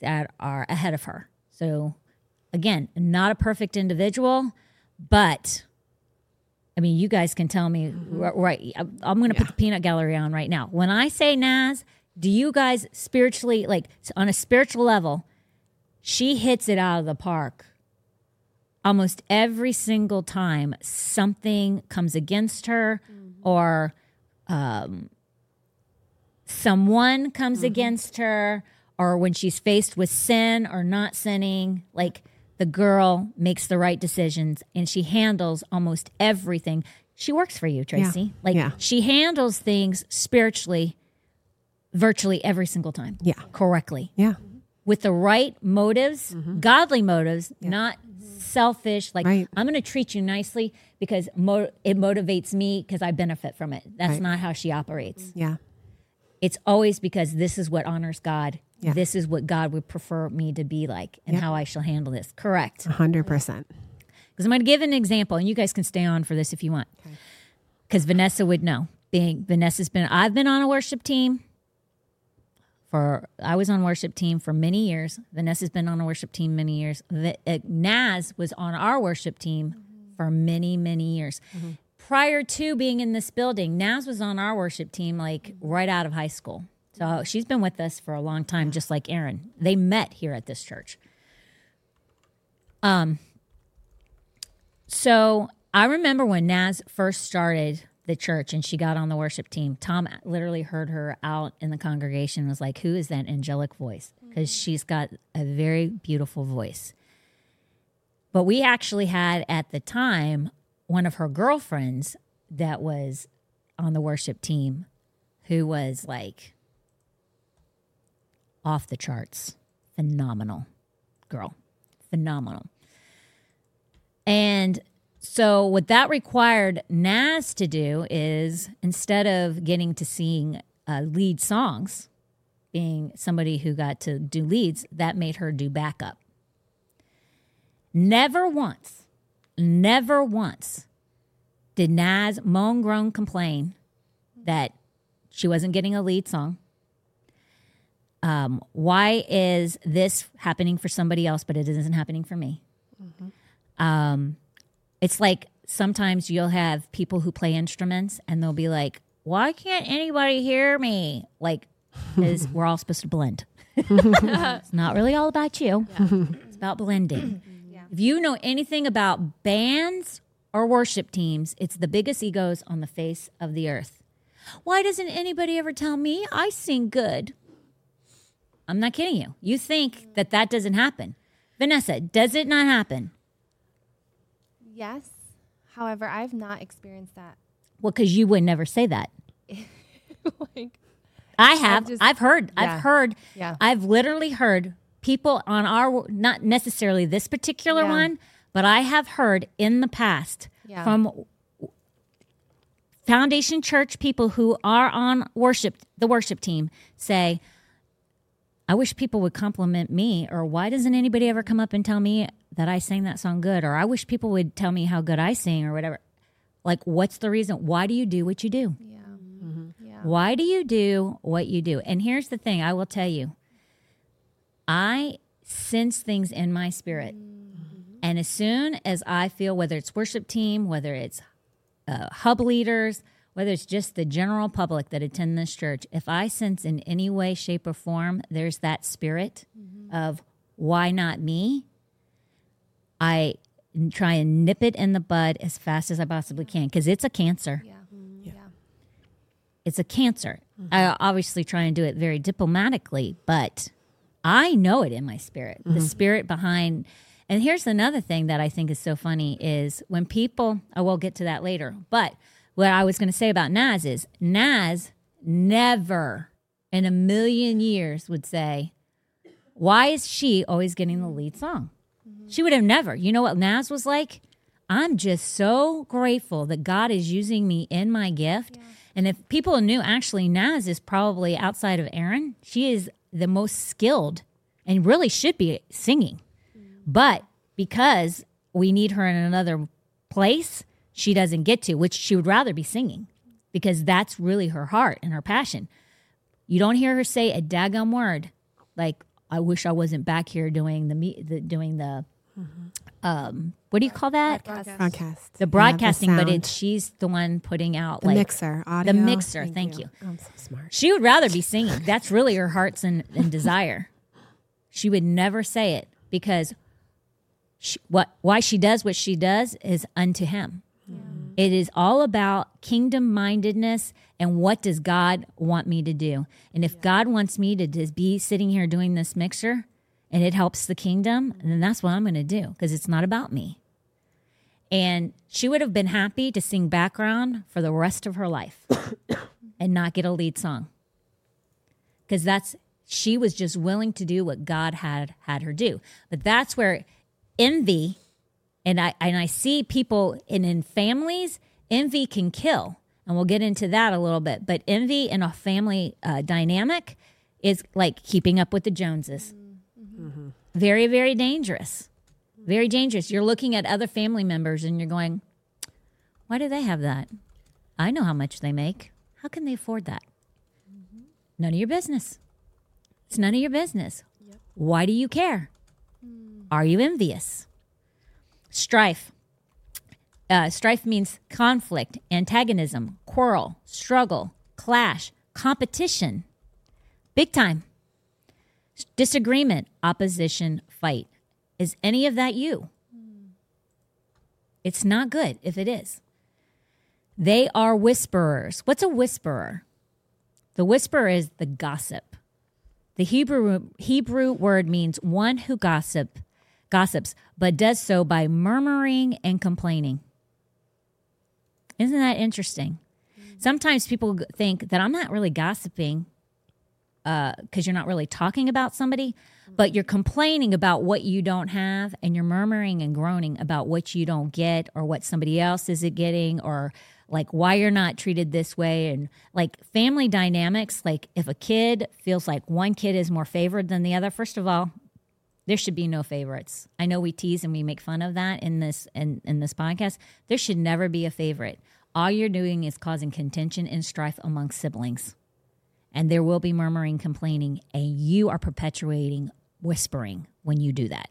that are ahead of her. So, again, not a perfect individual, but I mean, you guys can tell me, mm-hmm. right? I'm going to yeah. put the peanut gallery on right now. When I say Naz, do you guys spiritually, like on a spiritual level, she hits it out of the park almost every single time something comes against her mm-hmm. or um, someone comes mm-hmm. against her or when she's faced with sin or not sinning like the girl makes the right decisions and she handles almost everything she works for you tracy yeah. like yeah. she handles things spiritually virtually every single time yeah correctly yeah with the right motives mm-hmm. godly motives yeah. not selfish. Like right. I'm going to treat you nicely because mo- it motivates me because I benefit from it. That's right. not how she operates. Yeah. It's always because this is what honors God. Yeah. This is what God would prefer me to be like and how I shall handle this. Correct. 100%. Because I'm going to give an example and you guys can stay on for this if you want. Because okay. Vanessa would know. Being Vanessa's been, I've been on a worship team for I was on worship team for many years. Vanessa's been on a worship team many years. The, uh, Naz was on our worship team for many, many years. Prior to being in this building, Naz was on our worship team like right out of high school. So she's been with us for a long time, just like Aaron. They met here at this church. Um, so I remember when Naz first started the church and she got on the worship team. Tom literally heard her out in the congregation and was like, Who is that angelic voice? Because she's got a very beautiful voice. But we actually had at the time one of her girlfriends that was on the worship team who was like off the charts. Phenomenal girl. Phenomenal. And so, what that required Naz to do is instead of getting to sing uh, lead songs, being somebody who got to do leads, that made her do backup. Never once, never once did Naz moan, groan, complain that she wasn't getting a lead song. Um, why is this happening for somebody else, but it isn't happening for me? Um, it's like sometimes you'll have people who play instruments and they'll be like, why can't anybody hear me? Like, [LAUGHS] is we're all supposed to blend. [LAUGHS] it's not really all about you. It's about blending. [CLEARS THROAT] If you know anything about bands or worship teams, it's the biggest egos on the face of the earth. Why doesn't anybody ever tell me I sing good? I'm not kidding you. You think that that doesn't happen. Vanessa, does it not happen? Yes. However, I've not experienced that. Well, because you would never say that. [LAUGHS] like, I have. just- I've heard. yeah. I've heard. Yeah. I've literally heard people on our not necessarily this particular Yeah. one, but I have heard in the past Yeah. from Foundation Church people who are on worship the worship team say, I wish people would compliment me, or why doesn't anybody ever come up and tell me that I sang that song good? Or I wish people would tell me how good I sing, or whatever. Like, what's the reason? Why do you do what you do? yeah. Yeah. Why do you do what you do? And here's the thing I will tell you I sense things in my spirit. And as soon as I feel, whether it's worship team, whether it's uh, hub leaders, whether it's just the general public that attend this church, if I sense in any way, shape, or form there's that spirit mm-hmm. of why not me, I try and nip it in the bud as fast as I possibly can because it's a cancer mm-hmm. Yeah. Yeah. it's a cancer. Mm-hmm. I obviously try and do it very diplomatically, but I know it in my spirit. The spirit behind and here's another thing that I think is so funny is when people I will get to that later. But what I was going to say about Naz is Naz never in a million years would say, Why is she always getting the lead song? Mm-hmm. She would have never. You know what Naz was like? I'm just so grateful that God is using me in my gift. And if people knew, actually, Naz is probably outside of Aaron, she is the most skilled and really should be singing. Mm-hmm. But because we need her in another place, she doesn't get to, which she would rather be singing because that's really her heart and her passion. You don't hear her say a daggum word like, I wish I wasn't back here doing the, me- the doing the, um, what do you call that? Broadcast. The broadcasting, but it's she's the one putting out the like mixer. Audio. mixer, thank you. I'm so smart. she would rather be singing. That's really her heart's and, and desire. She would never say it because she, what why she does what she does is unto him. It is all about kingdom mindedness and what does God want me to do. And if God wants me to just be sitting here doing this mixer and it helps the kingdom, then that's what I'm going to do because it's not about me. And she would have been happy to sing background for the rest of her life [COUGHS] and not get a lead song. Because that's she was just willing to do what God had had her do. But that's where envy and I and I see people and in families, envy can kill. And we'll get into that a little bit. But envy in a family uh, dynamic is like keeping up with the Joneses. Mm-hmm. Very, very dangerous. Very dangerous. You're looking at other family members and you're going, why do they have that? I know how much they make. How can they afford that? None of your business. It's none of your business. Why do you care? Are you envious? Strife. uh, strife means conflict, antagonism, quarrel, struggle, clash, competition, big time, disagreement, opposition, fight. Is any of that you? It's not good if it is. They are whisperers. What's a whisperer? The whisperer is the gossip. The Hebrew Hebrew word means one who gossip gossips, but does so by murmuring and complaining. Isn't that interesting? Sometimes people think that I'm not really gossiping uh, because you're not really talking about somebody, but you're complaining about what you don't have and you're murmuring and groaning about what you don't get or what somebody else isn't getting or like why you're not treated this way and like family dynamics like if a kid feels like one kid is more favored than the other first of all there should be no favorites. I know we tease and we make fun of that in this in, in this podcast. There should never be a favorite. All you're doing is causing contention and strife among siblings. And there will be murmuring, complaining, and you are perpetuating whispering when you do that.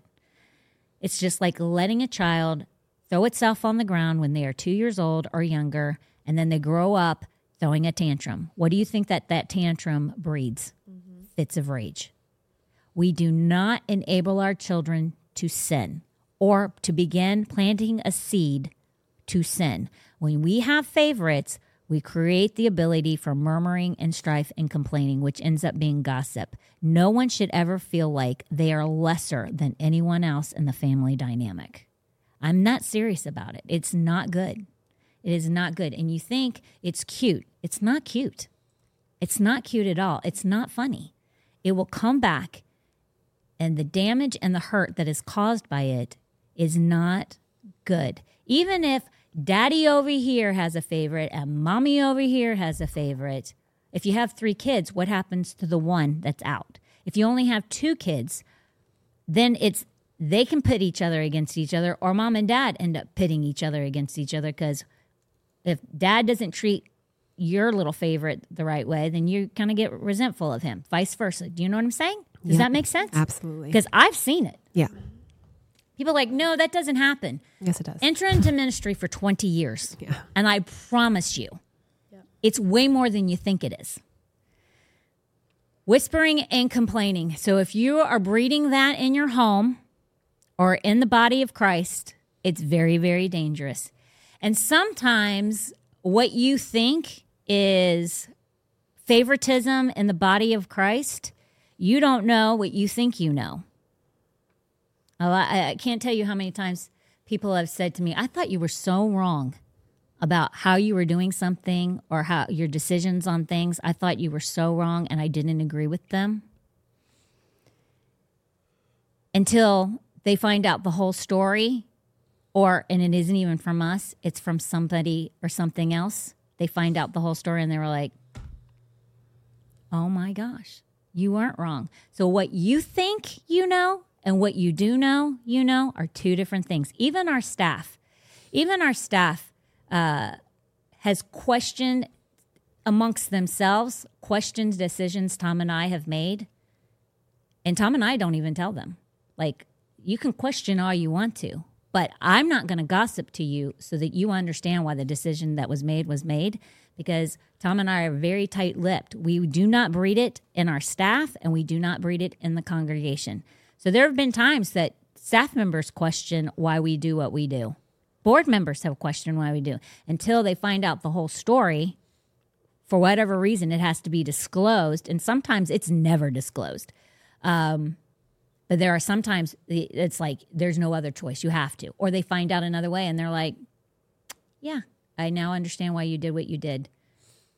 It's just like letting a child throw itself on the ground when they are two years old or younger, and then they grow up throwing a tantrum. What do you think that that tantrum breeds? Mm-hmm. Fits of rage. We do not enable our children to sin or to begin planting a seed to sin. When we have favorites, we create the ability for murmuring and strife and complaining, which ends up being gossip. No one should ever feel like they are lesser than anyone else in the family dynamic. I'm not serious about it. It's not good. It is not good. And you think it's cute. It's not cute. It's not cute at all. It's not funny. It will come back, and the damage and the hurt that is caused by it is not good. Even if daddy over here has a favorite and mommy over here has a favorite, if you have three kids, what happens to the one that's out? If you only have two kids, then it's they can pit each other against each other, or mom and dad end up pitting each other against each other because if dad doesn't treat your little favorite the right way, then you kind of get resentful of him. Vice versa. Do you know what I'm saying? Does Yeah, that make sense? Absolutely. Because I've seen it. Yeah. People are like, no, that doesn't happen. Yes, it does. Enter into ministry for 20 years. Yeah. And I promise you, it's way more than you think it is. Whispering and complaining. So if you are breeding that in your home or in the body of Christ, it's very, very dangerous. And sometimes what you think is favoritism in the body of Christ, you don't know what you think you know. I can't tell you how many times people have said to me, I thought you were so wrong about how you were doing something or how your decisions on things. I thought you were so wrong and I didn't agree with them. Until they find out the whole story, or, and it isn't even from us, it's from somebody or something else. They find out the whole story and they were like, oh my gosh, you weren't wrong. So, what you think you know and what you do know, you know, are two different things. Even our staff, even our staff uh, has questioned amongst themselves, questioned decisions Tom and I have made. And Tom and I don't even tell them. Like, you can question all you want to, but I'm not going to gossip to you so that you understand why the decision that was made was made because Tom and I are very tight lipped. We do not breed it in our staff and we do not breed it in the congregation. So there have been times that staff members question why we do what we do. Board members have questioned why we do until they find out the whole story. For whatever reason, it has to be disclosed, and sometimes it's never disclosed. Um, but there are sometimes it's like there's no other choice. You have to. Or they find out another way and they're like, yeah, I now understand why you did what you did.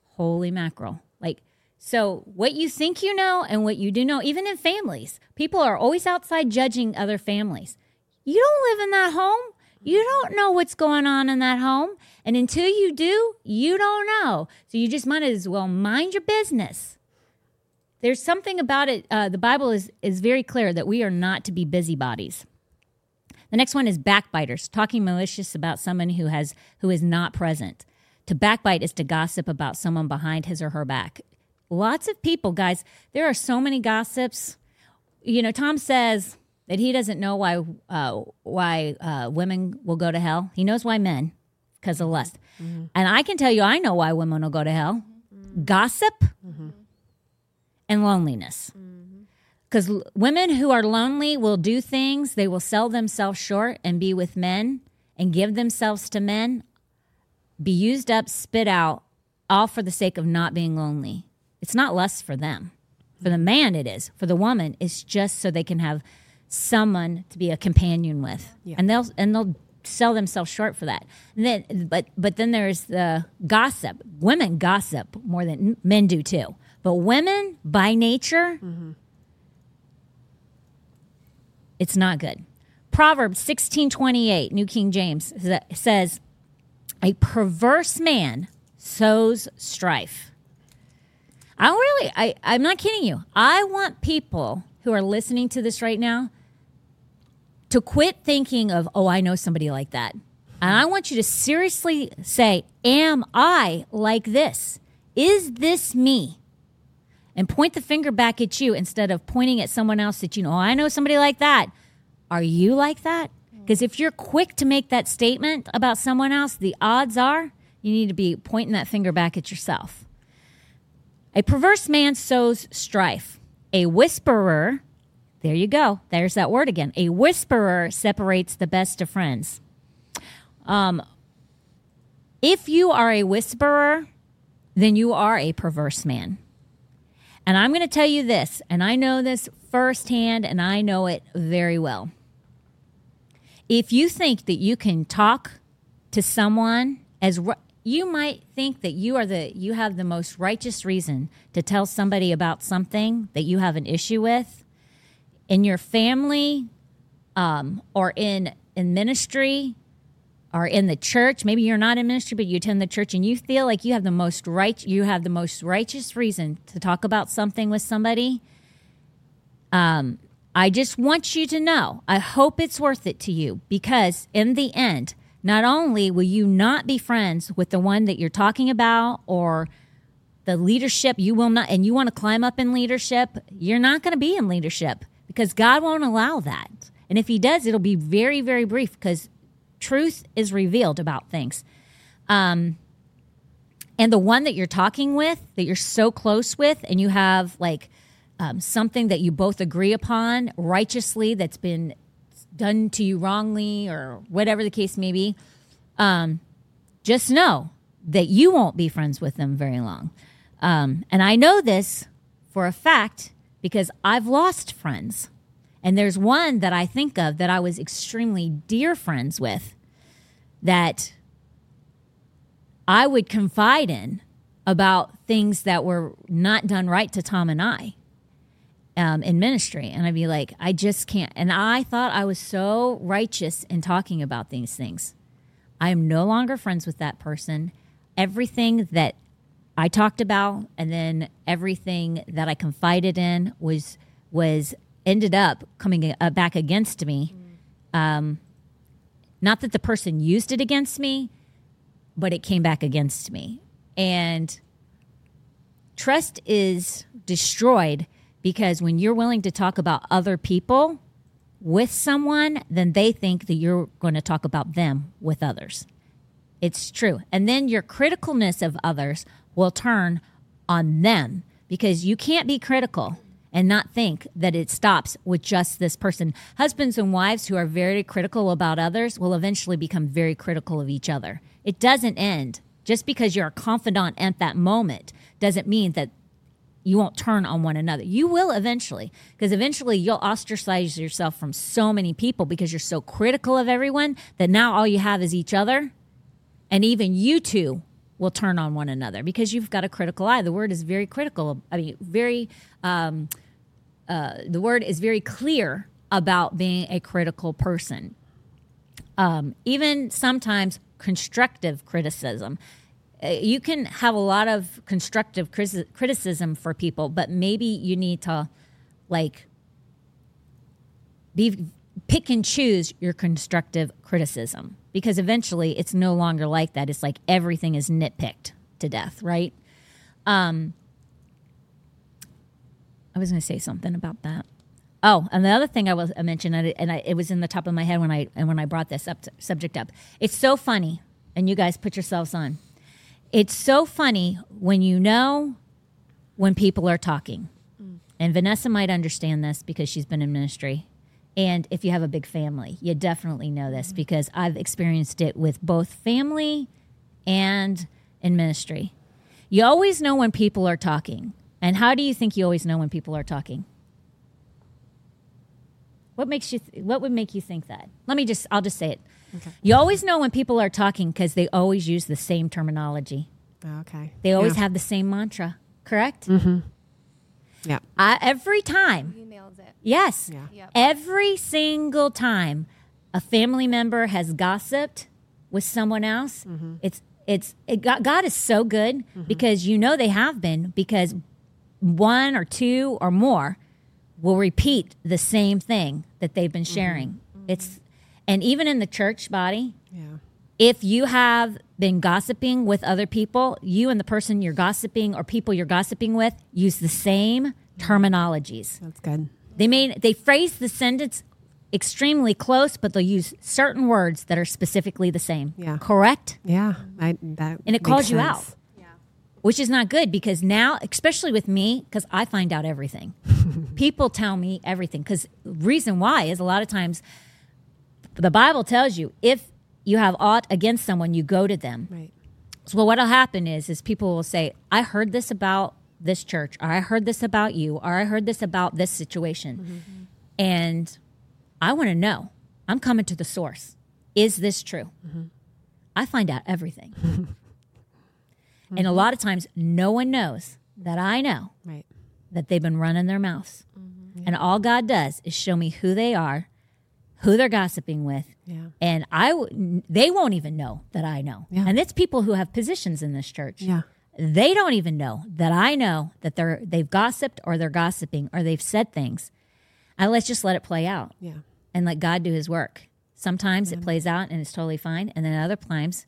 Holy mackerel. Like, so what you think you know and what you do know, even in families, people are always outside judging other families. You don't live in that home. You don't know what's going on in that home. And until you do, you don't know. So you just might as well mind your business. There's something about it. Uh, the Bible is, is very clear that we are not to be busybodies. The next one is backbiters, talking malicious about someone who has who is not present. To backbite is to gossip about someone behind his or her back. Lots of people, guys, there are so many gossips. You know, Tom says that he doesn't know why uh, why uh, women will go to hell. He knows why men because of lust. And I can tell you, I know why women will go to hell gossip and loneliness. Because women who are lonely will do things, they will sell themselves short and be with men and give themselves to men, be used up, spit out, all for the sake of not being lonely. It's not lust for them. For the man, it is. For the woman, it's just so they can have someone to be a companion with, and they'll and they'll sell themselves short for that. And then, but but then there's the gossip. Women gossip more than men do too. But women, by nature, mm-hmm. It's not good. Proverbs sixteen twenty eight, New King James says, "A perverse man sows strife." I really, I, I'm not kidding you. I want people who are listening to this right now to quit thinking of, oh, I know somebody like that. And I want you to seriously say, am I like this? Is this me? And point the finger back at you instead of pointing at someone else that you know, oh, I know somebody like that. Are you like that? Because if you're quick to make that statement about someone else, the odds are you need to be pointing that finger back at yourself. A perverse man sows strife. A whisperer, there you go. There's that word again. A whisperer separates the best of friends. Um, if you are a whisperer, then you are a perverse man. And I'm going to tell you this, and I know this firsthand, and I know it very well. If you think that you can talk to someone as you might think that you are the you have the most righteous reason to tell somebody about something that you have an issue with in your family um, or in in ministry or in the church. Maybe you're not in ministry but you attend the church and you feel like you have the most right you have the most righteous reason to talk about something with somebody. Um, i just want you to know i hope it's worth it to you because in the end not only will you not be friends with the one that you're talking about or the leadership you will not and you want to climb up in leadership you're not going to be in leadership because god won't allow that. And if he does it'll be very very brief because truth is revealed about things. Um, and the one that you're talking with that you're so close with and you have like um, something that you both agree upon righteously that's been done to you wrongly or whatever the case may be um, just know that you won't be friends with them very long. Um, and i know this for a fact because i've lost friends and there's one that i think of that i was extremely dear friends with that I would confide in about things that were not done right to Tom and I um, in ministry. And I'd be like, I just can't. And I thought I was so righteous in talking about these things. I am no longer friends with that person. Everything that I talked about and then everything that I confided in was was ended up coming uh, back against me. Um, not that the person used it against me, but it came back against me. And trust is destroyed because when you're willing to talk about other people with someone, then they think that you're going to talk about them with others. It's true. And then your criticalness of others will turn on them because you can't be critical and not think that it stops with just this person. Husbands and wives who are very critical about others will eventually become very critical of each other. It doesn't end. Just because you're a confidant at that moment doesn't mean that you won't turn on one another. You will eventually, because eventually you'll ostracize yourself from so many people because you're so critical of everyone that now all you have is each other. And even you two will turn on one another because you've got a critical eye. The word is very critical. I mean, very, um, uh, the word is very clear about being a critical person. Um, even sometimes constructive criticism. Uh, You can have a lot of constructive criticism for people, but maybe you need to like be pick and choose your constructive criticism because eventually it's no longer like that. It's like everything is nitpicked to death, right? Um, I was going to say something about that. Oh, and the other thing I was I mentioned, and, I, it was in the top of my head when I and when I brought this up subject up. It's so funny. and you guys put yourselves on. It's so funny when you know when people are talking. And Vanessa might understand this because she's been in ministry. And if you have a big family, you definitely know this mm-hmm. because I've experienced it with both family and in ministry. You always know when people are talking. And how do you think you always know when people are talking? What makes you th- what would make you think that? Let me just I'll just say it. You always know when people are talking because they always use the same terminology. Okay. They always yeah. have the same mantra, correct? Mm-hmm. Yeah. I, every time. You nailed it. Yes. Yeah. Yep. Every single time a family member has gossiped with someone else, mm-hmm. it's it's it, God, God is so good mm-hmm. because you know they have been because one or two or more will repeat the same thing that they've been sharing. Mm-hmm. It's and even in the church body, Yeah. If you have been gossiping with other people, you and the person you're gossiping or people you're gossiping with use the same terminologies. That's good. They may they phrase the sentence extremely close, but they'll use certain words that are specifically the same. Yeah. Correct? Yeah. I, that And it calls you sense. out. Which is not good because now, especially with me, because I find out everything. [LAUGHS] People tell me everything. Because reason why is a lot of times the Bible tells you if you have aught against someone, you go to them. Right. So what'll happen is is people will say, I heard this about this church, or I heard this about you, or I heard this about this situation. Mm-hmm. And I want to know. I'm coming to the source. Is this true? Mm-hmm. I find out everything. [LAUGHS] And a mm-hmm. lot of times no one knows that I know Right. that they've been running their mouths. And all God does is show me who they are, who they're gossiping with, Yeah. and I w- they won't even know that I know. Yeah. And it's people who have positions in this church. Yeah. They don't even know that I know that they're they've gossiped or they're gossiping or they've said things. And let's just let it play out Yeah. and let God do his work. Sometimes it plays out and it's totally fine, and then other times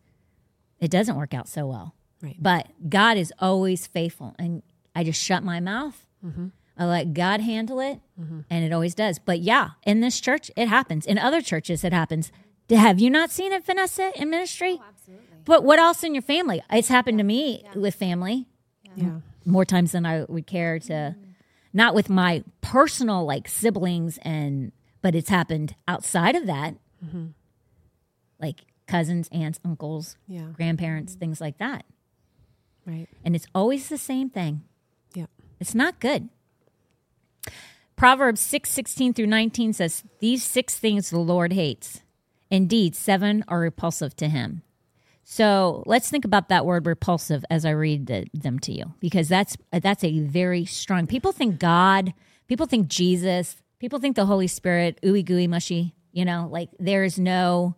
it doesn't work out so well. Right. But God is always faithful, and I just shut my mouth. Mm-hmm. I let God handle it, mm-hmm. and it always does. But yeah, in this church, it happens. In other churches, it happens. Have you not seen it, Vanessa, in ministry? Oh, absolutely. But what else in your family? It's happened to me with family Yeah. more times than I would care to. Mm-hmm. Not with my personal like siblings and, but it's happened outside of that, mm-hmm. like cousins, aunts, uncles, Yeah. grandparents, things like that. Right. And it's always the same thing. Yeah. It's not good. Proverbs 6 16 through 19 says, These six things the Lord hates. Indeed, seven are repulsive to him. So let's think about that word repulsive as I read the, them to you, because that's that's a very strong. People think God, people think Jesus, people think the Holy Spirit, ooey gooey mushy. You know, like there's no,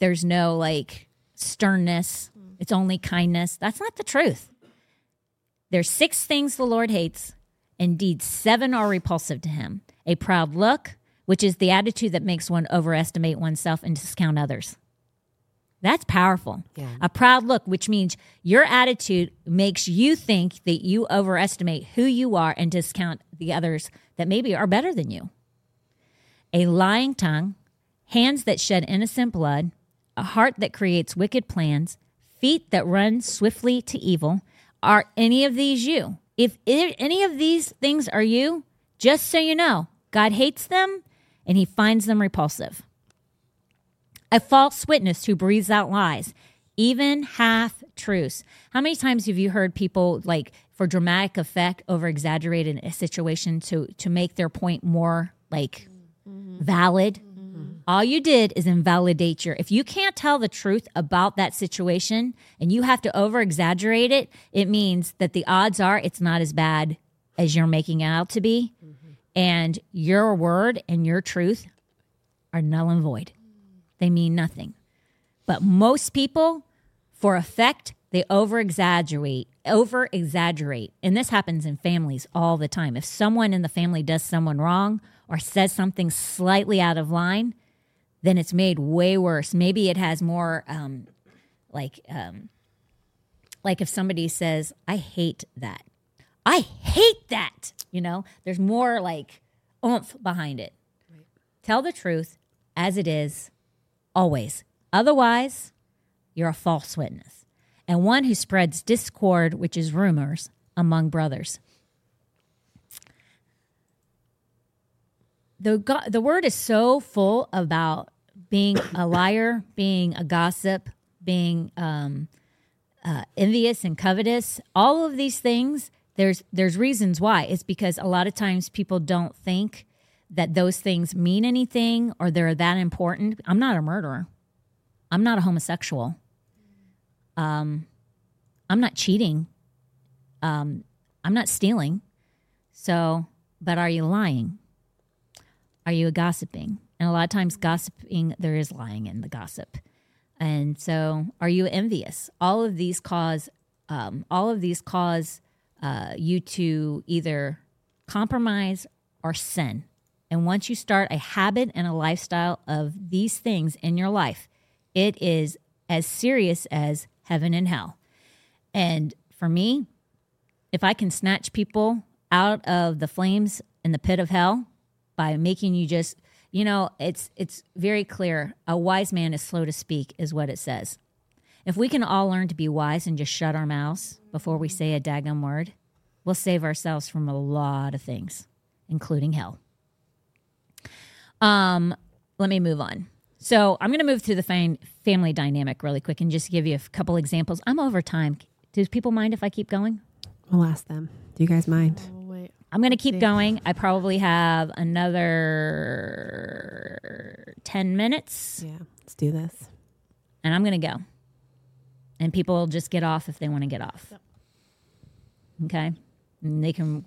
there's no like sternness. Mm. It's only kindness. That's not the truth. There's six things the Lord hates. Indeed, seven are repulsive to him. A proud look, which is the attitude that makes one overestimate oneself and discount others. That's powerful. Yeah. A proud look, which means your attitude makes you think that you overestimate who you are and discount the others that maybe are better than you. A lying tongue, hands that shed innocent blood, a heart that creates wicked plans, feet that run swiftly to evil. Are any of these you? If any of these things are you, just so you know, God hates them and he finds them repulsive. A false witness who breathes out lies, even half truths. How many times have you heard people like for dramatic effect over exaggerate a situation to to make their point more like valid? All you did is invalidate your. If you can't tell the truth about that situation and you have to over exaggerate it, it means that the odds are it's not as bad as you're making it out to be. And your word and your truth are null and void. They mean nothing. But most people, for effect, they over exaggerate, over exaggerate. And this happens in families all the time. If someone in the family does someone wrong or says something slightly out of line, then it's made way worse. Maybe it has more um, like um, like if somebody says, I hate that. I hate that. You know, there's more like oomph behind it. Tell the truth as it is always. Otherwise, you're a false witness, and one who spreads discord, which is rumors, among brothers. The, go- the word is so full about being a liar, being a gossip, being um, uh, envious and covetous. All of these things, there's there's reasons why. It's because a lot of times people don't think that those things mean anything or they're that important. I'm not a murderer. I'm not a homosexual. Um, I'm not cheating. Um, I'm not stealing. So, but are you lying? Are you gossiping? And a lot of times, gossiping, there is lying in the gossip. And so, are you envious? All of these cause, um, all of these cause uh, you to either compromise or sin. And once you start a habit and a lifestyle of these things in your life, it is as serious as heaven and hell. And for me, if I can snatch people out of the flames in the pit of hell by making you just, you know, it's it's very clear. A wise man is slow to speak, is what it says. If we can all learn to be wise and just shut our mouths before we say a daggum word, we'll save ourselves from a lot of things, including hell. Um, let me move on. So I'm going to move through the fam- family dynamic really quick and just give you a couple examples. I'm over time. Do people mind if I keep going? We'll ask them. Do you guys mind? I'm going to keep going. I probably have another 10 minutes Yeah. Let's do this. and I'm going to go. And people will just get off if they want to get off. Okay? And they can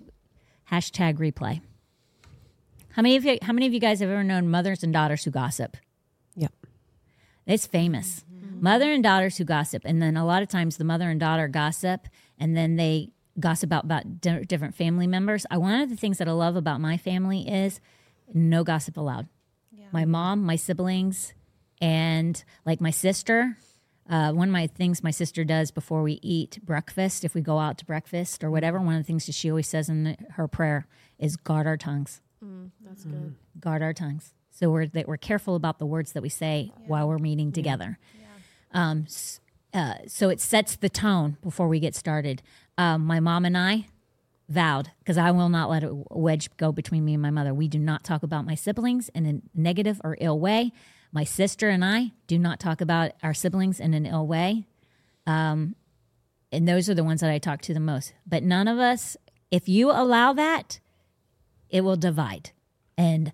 hashtag replay. How many of you how many of you guys have ever known mothers and daughters who gossip? Yep. It's famous. Mm-hmm. Mother and daughters who gossip. And then a lot of times the mother and daughter gossip and then they gossip about, about di- different family members. I, one of the things that I love about my family is no gossip allowed. My mom, my siblings, and like my sister. Uh, one of my things my sister does before we eat breakfast, if we go out to breakfast or whatever, one of the things that she always says in her prayer is guard our tongues That's good. guard our tongues. So we're that we're careful about the words that we say while we're meeting together. Um, s- uh, so it sets the tone before we get started. Um, my mom and I vowed because I will not let a wedge go between me and my mother. We do not talk about my siblings in a negative or ill way. My sister and I do not talk about our siblings in an ill way. Um, and those are the ones that I talk to the most. But none of us, if you allow that, it will divide. And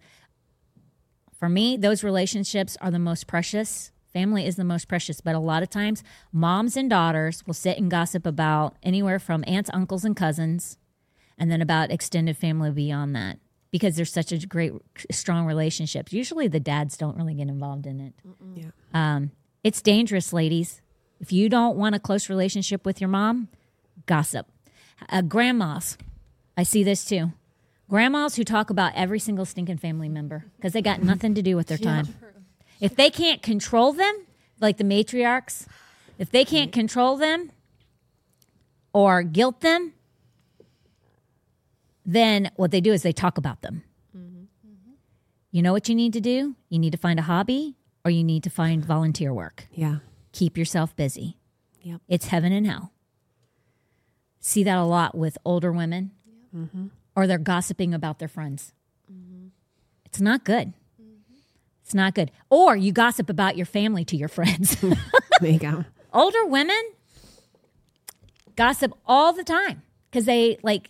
for me, those relationships are the most precious. Family is the most precious, but a lot of times, moms and daughters will sit and gossip about anywhere from aunts, uncles, and cousins, and then about extended family beyond that because there's such a great, strong relationship. Usually, the dads don't really get involved in it. Yeah. Um, it's dangerous, ladies. If you don't want a close relationship with your mom, gossip. Uh, grandmas, I see this too. Grandmas who talk about every single stinking family member because they got nothing to do with their time. If they can't control them, like the matriarchs, if they can't mm-hmm. control them or guilt them, then what they do is they talk about them. Mm-hmm. Mm-hmm. You know what you need to do? You need to find a hobby or you need to find volunteer work. Yeah. Keep yourself busy. Yep. It's heaven and hell. See that a lot with older women, or they're gossiping about their friends. It's not good. It's not good. Or you gossip about your family to your friends. [LAUGHS] There you go. [LAUGHS] older women gossip all the time because they like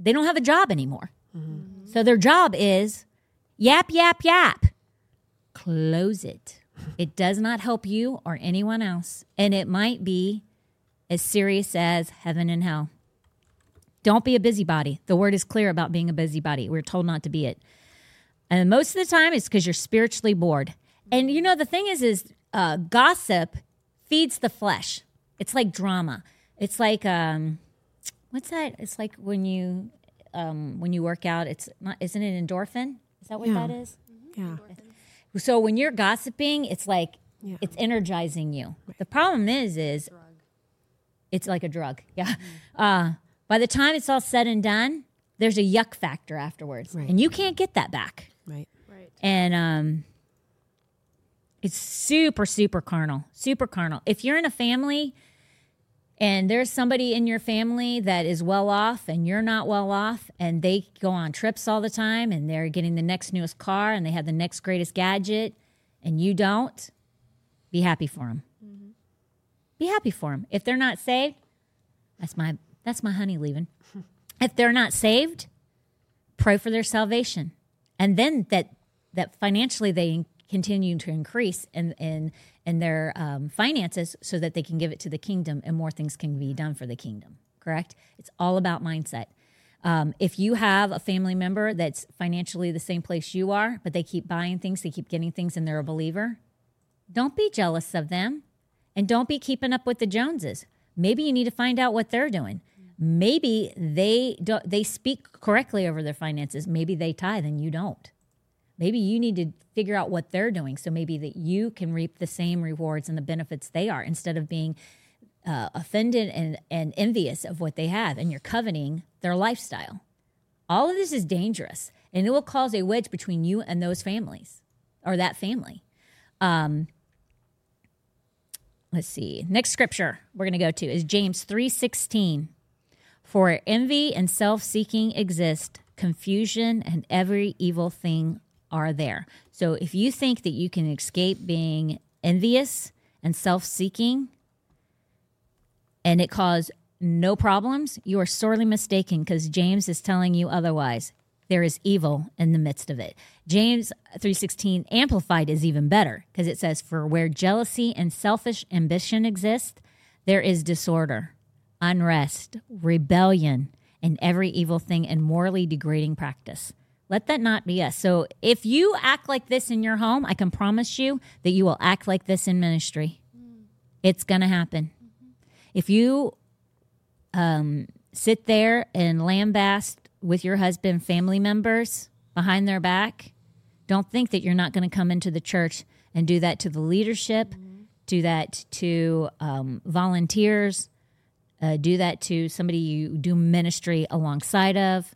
they don't have a job anymore. Mm-hmm. So their job is yap yap yap. Close it. It does not help you or anyone else, and it might be as serious as heaven and hell. Don't be a busybody. The word is clear about being a busybody. We're told not to be it. And most of the time it's because you're spiritually bored. And you know, the thing is, is uh, gossip feeds the flesh. It's like drama. It's like, um, what's that? It's like when you, um, when you work out, it's not, isn't it endorphin? Is that what Yeah. that is? Yeah. So when you're gossiping, it's like Yeah. it's energizing you. The problem is, is it's like a drug. Yeah. [LAUGHS] Uh, by the time it's all said and done, there's a yuck factor afterwards, Right. and you can't get that back. Right. Right. And um, It's super, super carnal, super carnal. If you're in a family and there's somebody in your family that is well off and you're not well off and they go on trips all the time and they're getting the next newest car and they have the next greatest gadget and you don't, be happy for them. Mm-hmm. Be happy for them. If they're not saved, that's my that's my honey leaving. [LAUGHS] if they're not saved, pray for their salvation. And then that that financially they continue to increase in in in their um, finances so that they can give it to the kingdom and more things can be done for the kingdom. Correct? It's all about mindset. Um, if you have a family member that's financially the same place you are, but they keep buying things, they keep getting things, and they're a believer, don't be jealous of them and don't be keeping up with the Joneses. Maybe you need to find out what they're doing. Maybe they don't they speak correctly over their finances. Maybe they tithe and you don't. Maybe you need to figure out what they're doing so maybe that you can reap the same rewards and the benefits they are instead of being uh, offended and, and envious of what they have and you're coveting their lifestyle. All of this is dangerous and it will cause a wedge between you and those families or that family. Um, let's see. Next scripture we're going to go to is James 3:16. For envy and self-seeking exist, confusion and every evil thing are there. So if you think that you can escape being envious and self-seeking and it cause no problems, you are sorely mistaken because James is telling you otherwise. There is evil in the midst of it. James 3:16 amplified is even better because it says for where jealousy and selfish ambition exist, there is disorder, unrest, rebellion, and every evil thing and morally degrading practice. Let that not be us. So if you act like this in your home, I can promise you that you will act like this in ministry. It's going to happen. If you um, sit there and lambast with your husband family members behind their back, don't think that you're not going to come into the church and do that to the leadership, do that to um, volunteers, uh, do that to somebody you do ministry alongside of,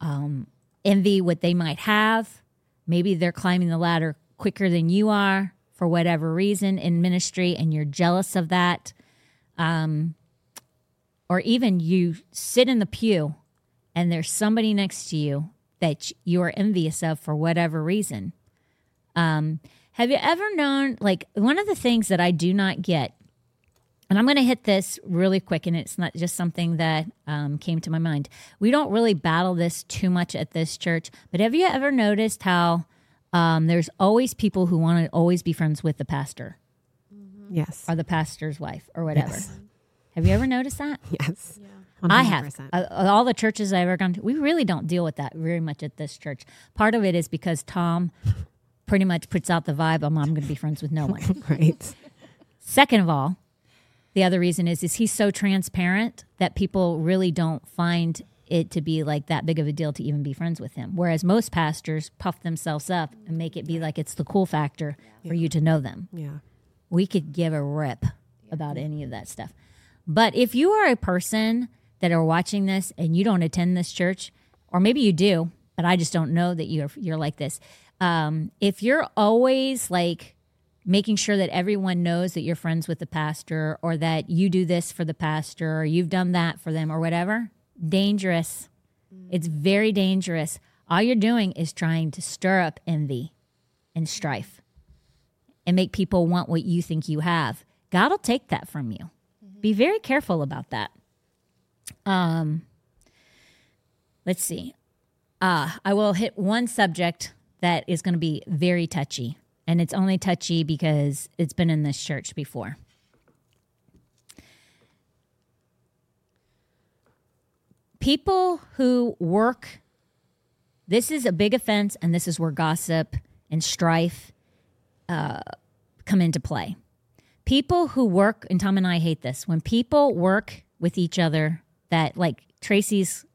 um, envy what they might have. Maybe they're climbing the ladder quicker than you are for whatever reason in ministry, and you're jealous of that. Um, or even you sit in the pew and there's somebody next to you that you are envious of for whatever reason. Um, have you ever known, like, one of the things that I do not get, and I'm going to hit this really quick, and it's not just something that um, came to my mind. We don't really battle this too much at this church, but have you ever noticed how um, there's always people who want to always be friends with the pastor Yes. or the pastor's wife or whatever? Yes. Have you ever noticed that? [LAUGHS] Yes. Yeah. I have. Uh, all the churches I've ever gone to, we really don't deal with that very much at this church. Part of it is because Tom pretty much puts out the vibe, I'm, I'm going to be friends with no one. [LAUGHS] right. Second of all, the other reason is is he's so transparent that people really don't find it to be like that big of a deal to even be friends with him. Whereas most pastors puff themselves up and make it be like it's the cool factor for you to know them Yeah. we could give a rip about any of that stuff. But if you are a person that are watching this and you don't attend this church, or maybe you do, but I just don't know that you're you're like this. Um, if you're always like making sure that everyone knows that you're friends with the pastor, or that you do this for the pastor, or you've done that for them, or whatever, dangerous. It's very dangerous. All you're doing is trying to stir up envy and strife and make people want what you think you have. God will take that from you. Be very careful about that. Um, let's see. Uh, I will hit one subject that is going to be very touchy, and it's only touchy because it's been in this church before. People who work, this is a big offense, and this is where gossip and strife uh, come into play. People who work, and Tom and I hate this, when people work with each other, that like Tracy's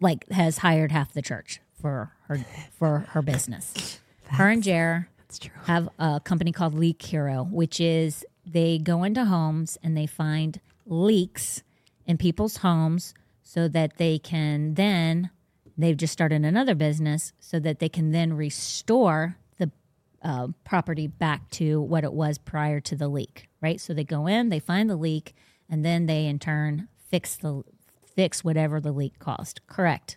like has hired half the church for her for her business. Her and Jer That's true. have a company called Leak Hero, which is they go into homes and they find leaks in people's homes so that they can then they've just started another business so that they can then restore the uh, property back to what it was prior to the leak, right? So they go in, they find the leak, and then they in turn fix the fix whatever the leak caused. Correct.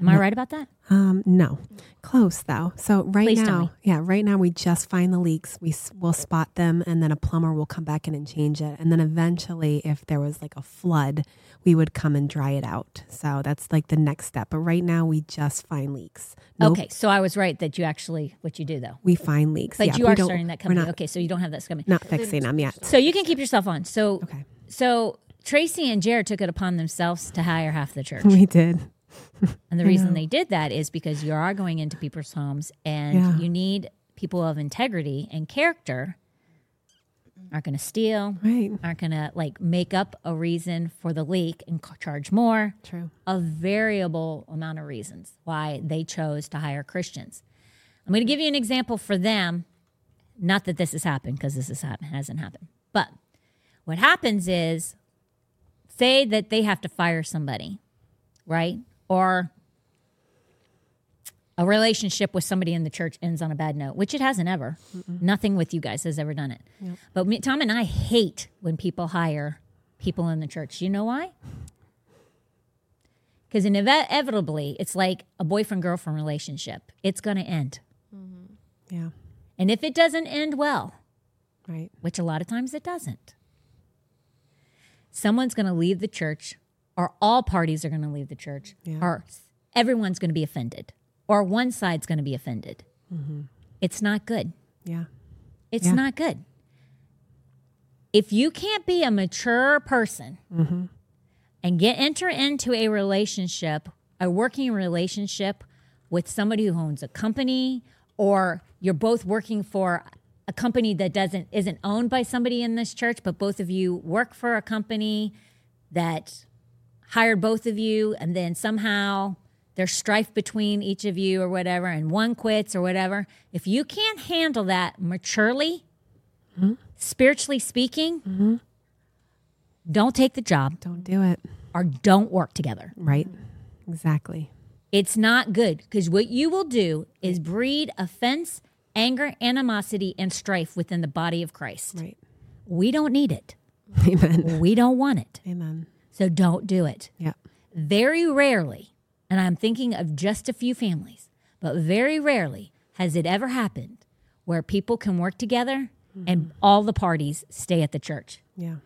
Am I right about that? Um, no, close though. So right Please now, yeah, right now we just find the leaks. We will spot them, and then a plumber will come back in and change it. And then eventually, if there was like a flood, we would come and dry it out. So that's like the next step. But right now, we just find leaks. No, Okay, so I was right that you actually what you do though. we find leaks. But yeah, you are starting that company. Not, okay, so you don't have that coming. not fixing them yet. So you can keep yourself on. So Okay, so Tracy and Jared took it upon themselves to hire half the church. [LAUGHS] we did. And the reason they did that is because you are going into people's homes and Yeah. you need people of integrity and character aren't going to steal, Right. aren't going to like make up a reason for the leak and c- charge more. True. A variable amount of reasons why they chose to hire Christians. I'm going to give you an example for them. Not that this has happened because this has hasn't happened. But what happens is, say that they have to fire somebody, right? Or a relationship with somebody in the church ends on a bad note, which it hasn't ever. Nothing with you guys has ever done it. But me, Tom and I hate when people hire people in the church. You know why? Because inevitably, it's like a boyfriend girlfriend relationship. It's going to end. Mm-hmm. Yeah. And if it doesn't end well, Right. which a lot of times it doesn't, someone's going to leave the church, or all parties are going to leave the church, Yeah. or everyone's going to be offended, or one side's going to be offended. Mm-hmm. It's not good. Yeah. It's Yeah. not good. If you can't be a mature person mm-hmm. and get enter into a relationship, a working relationship with somebody who owns a company, or you're both working for a company that doesn't isn't owned by somebody in this church, but both of you work for a company that hired both of you, and then somehow there's strife between each of you or whatever, and one quits or whatever. If you can't handle that maturely, spiritually speaking, don't take the job Don't do it. or don't work together. Right. Exactly. It's not good because what you will do is breed offense, anger, animosity, and strife within the body of Christ. Right. We don't need it. [LAUGHS] Amen. We don't want it. Amen. So don't do it. Yeah. Very rarely, and I'm thinking of just a few families, but very rarely has it ever happened where people can work together and all the parties stay at the church. Yeah.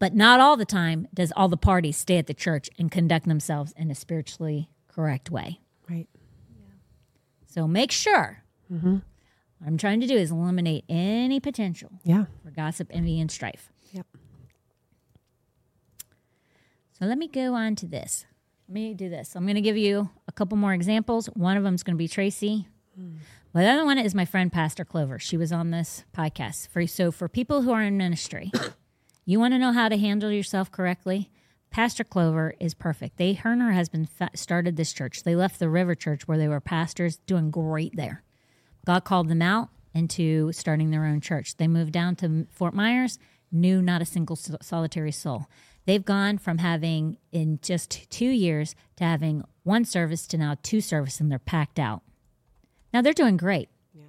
But not all the time does all the parties stay at the church and conduct themselves in a spiritually correct way. Right. Yeah. So make sure. What I'm trying to do is eliminate any potential Yeah. for gossip, envy, and strife. Yep. So let me go on to this. Let me do this. I'm going to give you a couple more examples. One of them is going to be Tracy. But the other one is my friend Pastor Clover. She was on this podcast. For so for people who are in ministry, [COUGHS] you want to know how to handle yourself correctly. Pastor Clover is perfect. They, her and her husband started this church. They left the River Church where they were pastors, doing great there. God called them out into starting their own church. They moved down to Fort Myers, knew not a single sol- solitary soul. They've gone from having in just two years to having one service to now two services, and they're packed out. Now they're doing great. Yeah.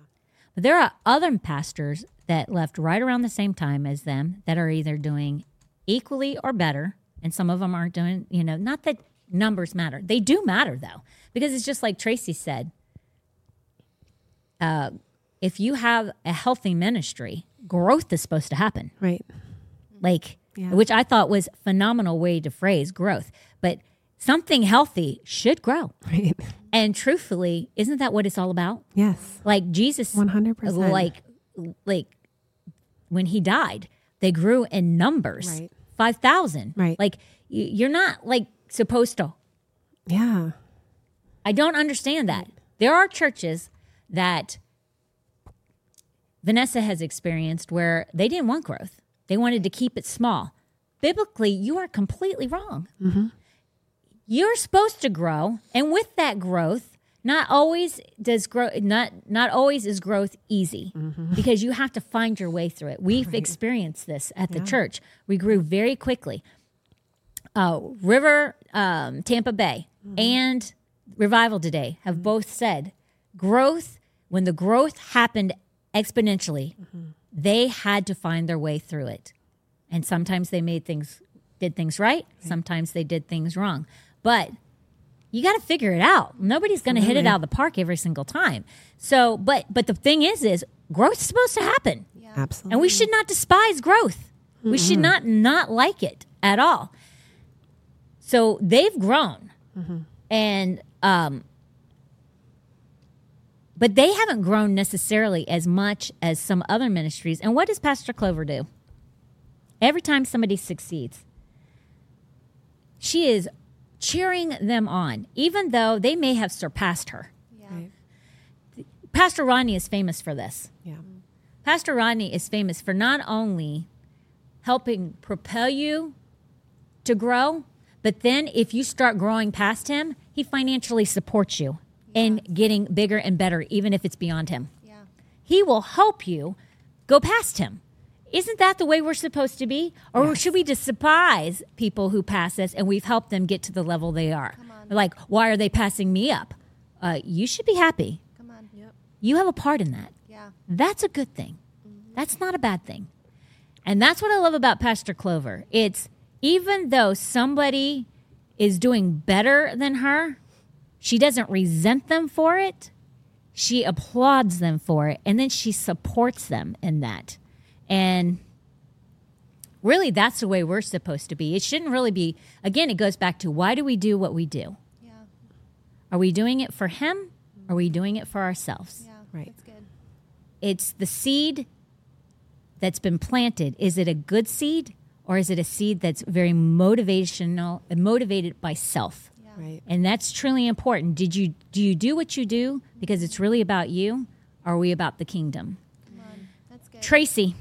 But there are other pastors that left right around the same time as them that are either doing equally or better, and some of them aren't doing, you know, not that numbers matter. They do matter though, because it's just like Tracy said. Uh, if you have a healthy ministry, growth is supposed to happen Right. like Yeah. which I thought was phenomenal way to phrase growth. But something healthy should grow. Right. And truthfully, isn't that what it's all about? Yes. Like Jesus 100%. like like when he died, they grew in numbers. Right. 5,000. Right. Like you're not like supposed to Yeah. I don't understand that. There are churches that Vanessa has experienced where they didn't want growth. They wanted to keep it small. Biblically, you are completely wrong. Mm-hmm. You're supposed to grow, and with that growth, not always does grow not not always is growth easy mm-hmm. because you have to find your way through it. We've experienced this at the church. We grew very quickly uh, River, um, Tampa Bay, mm-hmm. and Revival today have both said growth, when the growth happened exponentially. They had to find their way through it. And sometimes they made things, did things right. Sometimes they did things wrong. But you got to figure it out. Nobody's going to hit it out of the park every single time. So, but, but the thing is, is growth is supposed to happen. Absolutely. And we should not despise growth. We should not not like it at all. So they've grown, and um, but they haven't grown necessarily as much as some other ministries. And what does Pastor Clover do? Every time somebody succeeds, she is cheering them on, even though they may have surpassed her. Yeah. Right. Pastor Rodney is famous for this. Yeah. Pastor Rodney is famous for not only helping propel you to grow, but then if you start growing past him, he financially supports you in getting bigger and better, even if it's beyond him. Yeah. He will help you go past him. Isn't that the way we're supposed to be? Or should we despise people who pass us and we've helped them get to the level they are? Like, why are they passing me up? Uh, you should be happy. Come on. Yep. You have a part in that. Yeah. That's a good thing. That's not a bad thing. And that's what I love about Pastor Clover. It's even though somebody is doing better than her, she doesn't resent them for it. She applauds them for it. And then she supports them in that. And really, that's the way we're supposed to be. It shouldn't really be, again, it goes back to why do we do what we do? Yeah. Are we doing it for Him? Are we doing it for ourselves? Yeah. Right. That's good. it's the seed that's been planted. Is it a good seed or is it a seed that's very motivational, motivated by self? Yeah. Right. And that's truly important. Did you do you do what you do because it's really about you? Or are we about the kingdom? Come on. That's good. Tracy,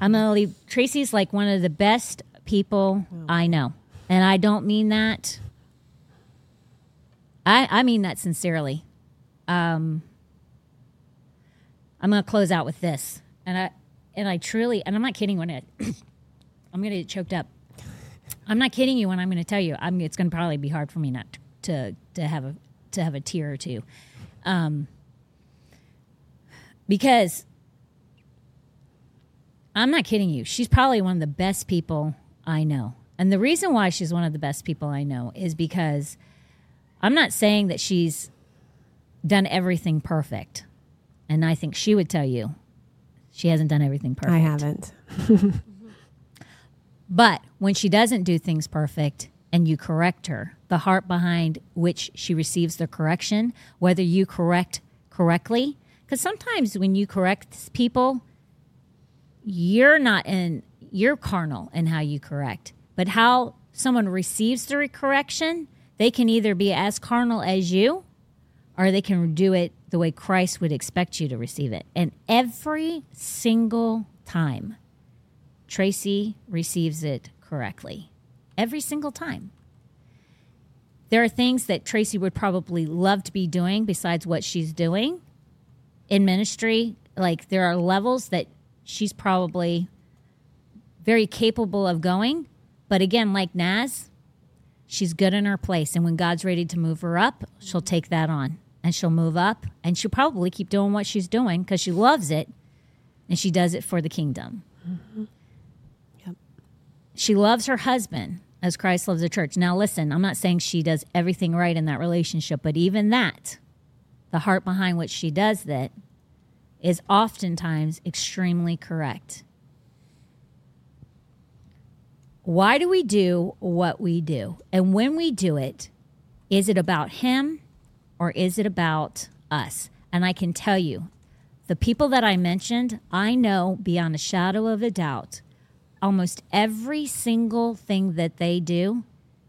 I'm gonna leave. Tracy's like one of the best people I know, and I don't mean that. I I mean that sincerely. Um, I'm gonna close out with this, and I and I truly, and I'm not kidding when it. [COUGHS] I'm gonna get choked up. I'm not kidding you when I'm gonna tell you. I'm. It's gonna probably be hard for me not to to to have a to have a tear or two, um, because I'm not kidding you. She's probably one of the best people I know. And the reason why she's one of the best people I know is because I'm not saying that she's done everything perfect. And I think she would tell you she hasn't done everything perfect. I haven't. [LAUGHS] But when she doesn't do things perfect and you correct her, the heart behind which she receives the correction, whether you correct correctly, because sometimes when you correct people, you're not in, you're carnal in how you correct. But how someone receives the correction, they can either be as carnal as you or they can do it the way Christ would expect you to receive it. And every single time, Tracy receives it correctly every single time. There are things that Tracy would probably love to be doing besides what she's doing in ministry. Like there are levels that she's probably very capable of going. But again, like Naz, she's good in her place. And when God's ready to move her up, she'll take that on and she'll move up and she'll probably keep doing what she's doing because she loves it and she does it for the kingdom. Mm-hmm. Yep. She loves her husband as Christ loves the church. Now, listen, I'm not saying she does everything right in that relationship, but even that, the heart behind which she does that, is oftentimes extremely correct. Why do we do what we do? And when we do it, is it about him or is it about us? And I can tell you, the people that I mentioned, I know beyond a shadow of a doubt, almost every single thing that they do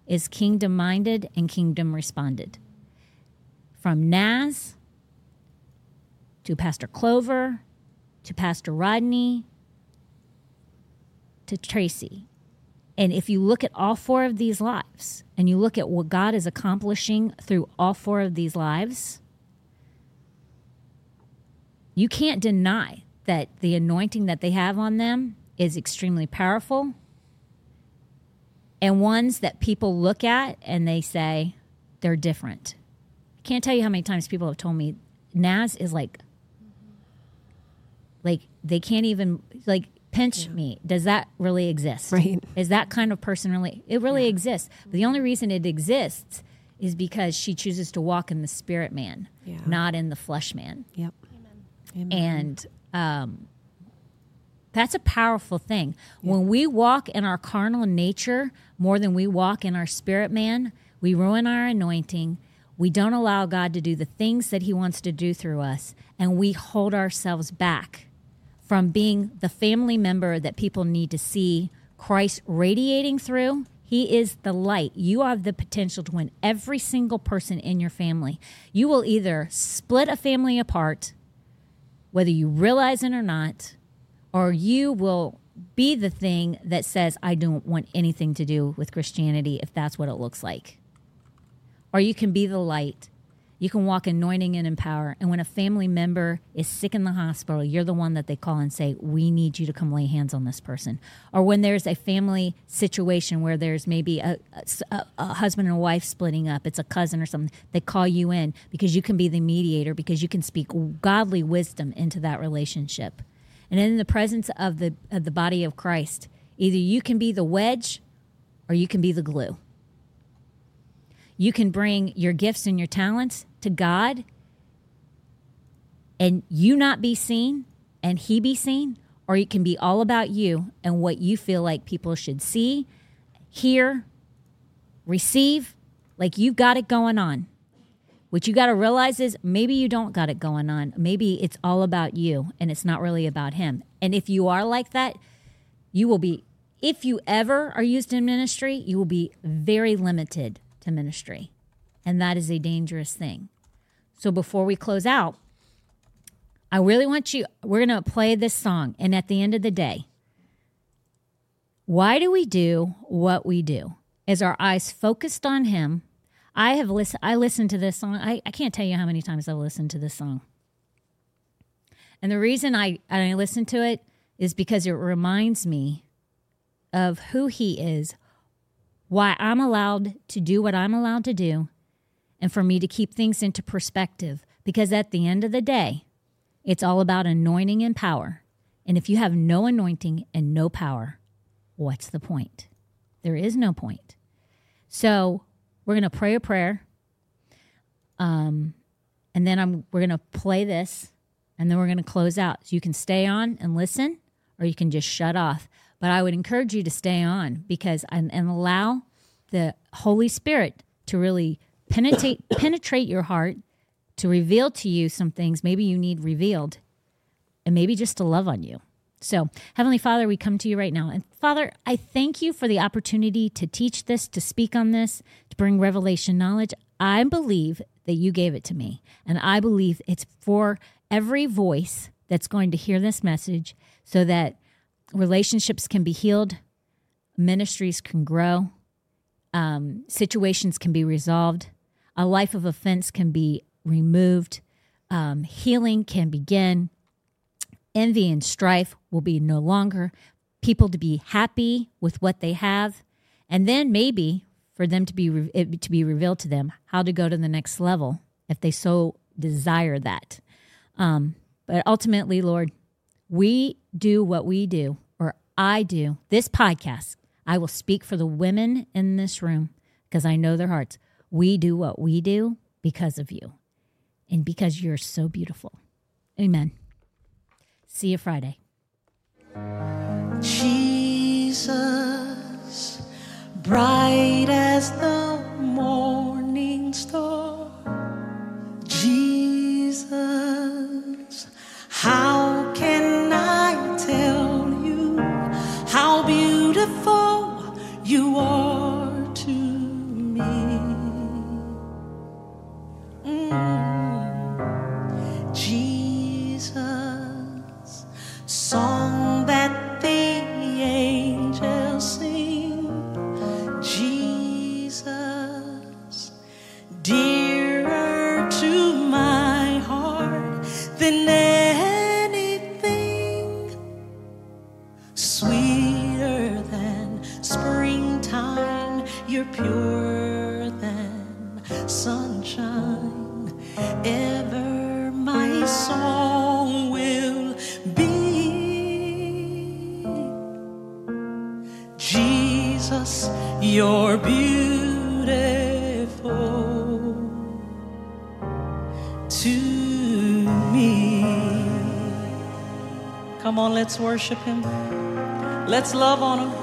is kingdom minded and kingdom responded. From Naz to Pastor Clover to Pastor Rodney to Tracy. And if you look at all four of these lives and you look at what God is accomplishing through all four of these lives, you can't deny that the anointing that they have on them is extremely powerful and ones that people look at and they say they're different. I can't tell you how many times people have told me Naz is like Like they can't even like pinch me. Does that really exist? Right. Is that kind of person really? It really exists. But the only reason it exists is because she chooses to walk in the spirit man, Yeah. not in the flesh man. Yep. Amen. And um, that's a powerful thing. When we walk in our carnal nature more than we walk in our spirit man, we ruin our anointing. We don't allow God to do the things that He wants to do through us, and we hold ourselves back from being the family member that people need to see Christ radiating through. He is the light. You have the potential to win every single person in your family. You will either split a family apart whether you realize it or not, or you will be the thing that says, I don't want anything to do with Christianity if that's what it looks like. Or you can be the light. You can walk anointing and in power. And when a family member is sick in the hospital, you're the one that they call and say, We need you to come lay hands on this person. Or when there's a family situation where there's maybe a, a, a husband and a wife splitting up, it's a cousin or something, they call you in because you can be the mediator, because you can speak godly wisdom into that relationship. And in the presence of the, of the body of Christ, either you can be the wedge or you can be the glue. You can bring your gifts and your talents to God and you not be seen and He be seen, or it can be all about you and what you feel like people should see, hear, receive, like you've got it going on. What you got to realize is maybe you don't got it going on. Maybe it's all about you and it's not really about Him. And if you are like that, you will be, if you ever are used in ministry, you will be very limited to ministry. And that is a dangerous thing. So before we close out, I really want you, we're going to play this song. And at the end of the day, why do we do what we do? Is our eyes focused on Him? I have listened, I listened to this song. I, I can't tell you how many times I've listened to this song. And the reason I, I listen to it is because it reminds me of who He is, why I'm allowed to do what I'm allowed to do, and for me to keep things into perspective. Because at the end of the day, it's all about anointing and power. And if you have no anointing and no power, what's the point? There is no point. So we're going to pray a prayer. Um, and then I'm, we're going to play this and then we're going to close out. So you can stay on and listen or you can just shut off. But I would encourage you to stay on because and, and allow the Holy Spirit to really penetrate [COUGHS] penetrate your heart, to reveal to you some things maybe you need revealed, and maybe just to love on you. So, Heavenly Father, we come to you right now. And Father, I thank you for the opportunity to teach this, to speak on this, to bring revelation knowledge. I believe that you gave it to me. And I believe it's for every voice that's going to hear this message so that relationships can be healed, ministries can grow, um, situations can be resolved, a life of offense can be removed, um, healing can begin, envy and strife will be no longer, people to be happy with what they have, and then maybe for them to be to be revealed to them how to go to the next level if they so desire that. Um, but ultimately, Lord, we do what we do, or I do this podcast. I will speak for the women in this room because I know their hearts. We do what we do because of you and because you're so beautiful. Amen. See you Friday. Jesus, bright as the morning star. Jesus, how can I tell you how beautiful you are let's worship him. Let's love on him.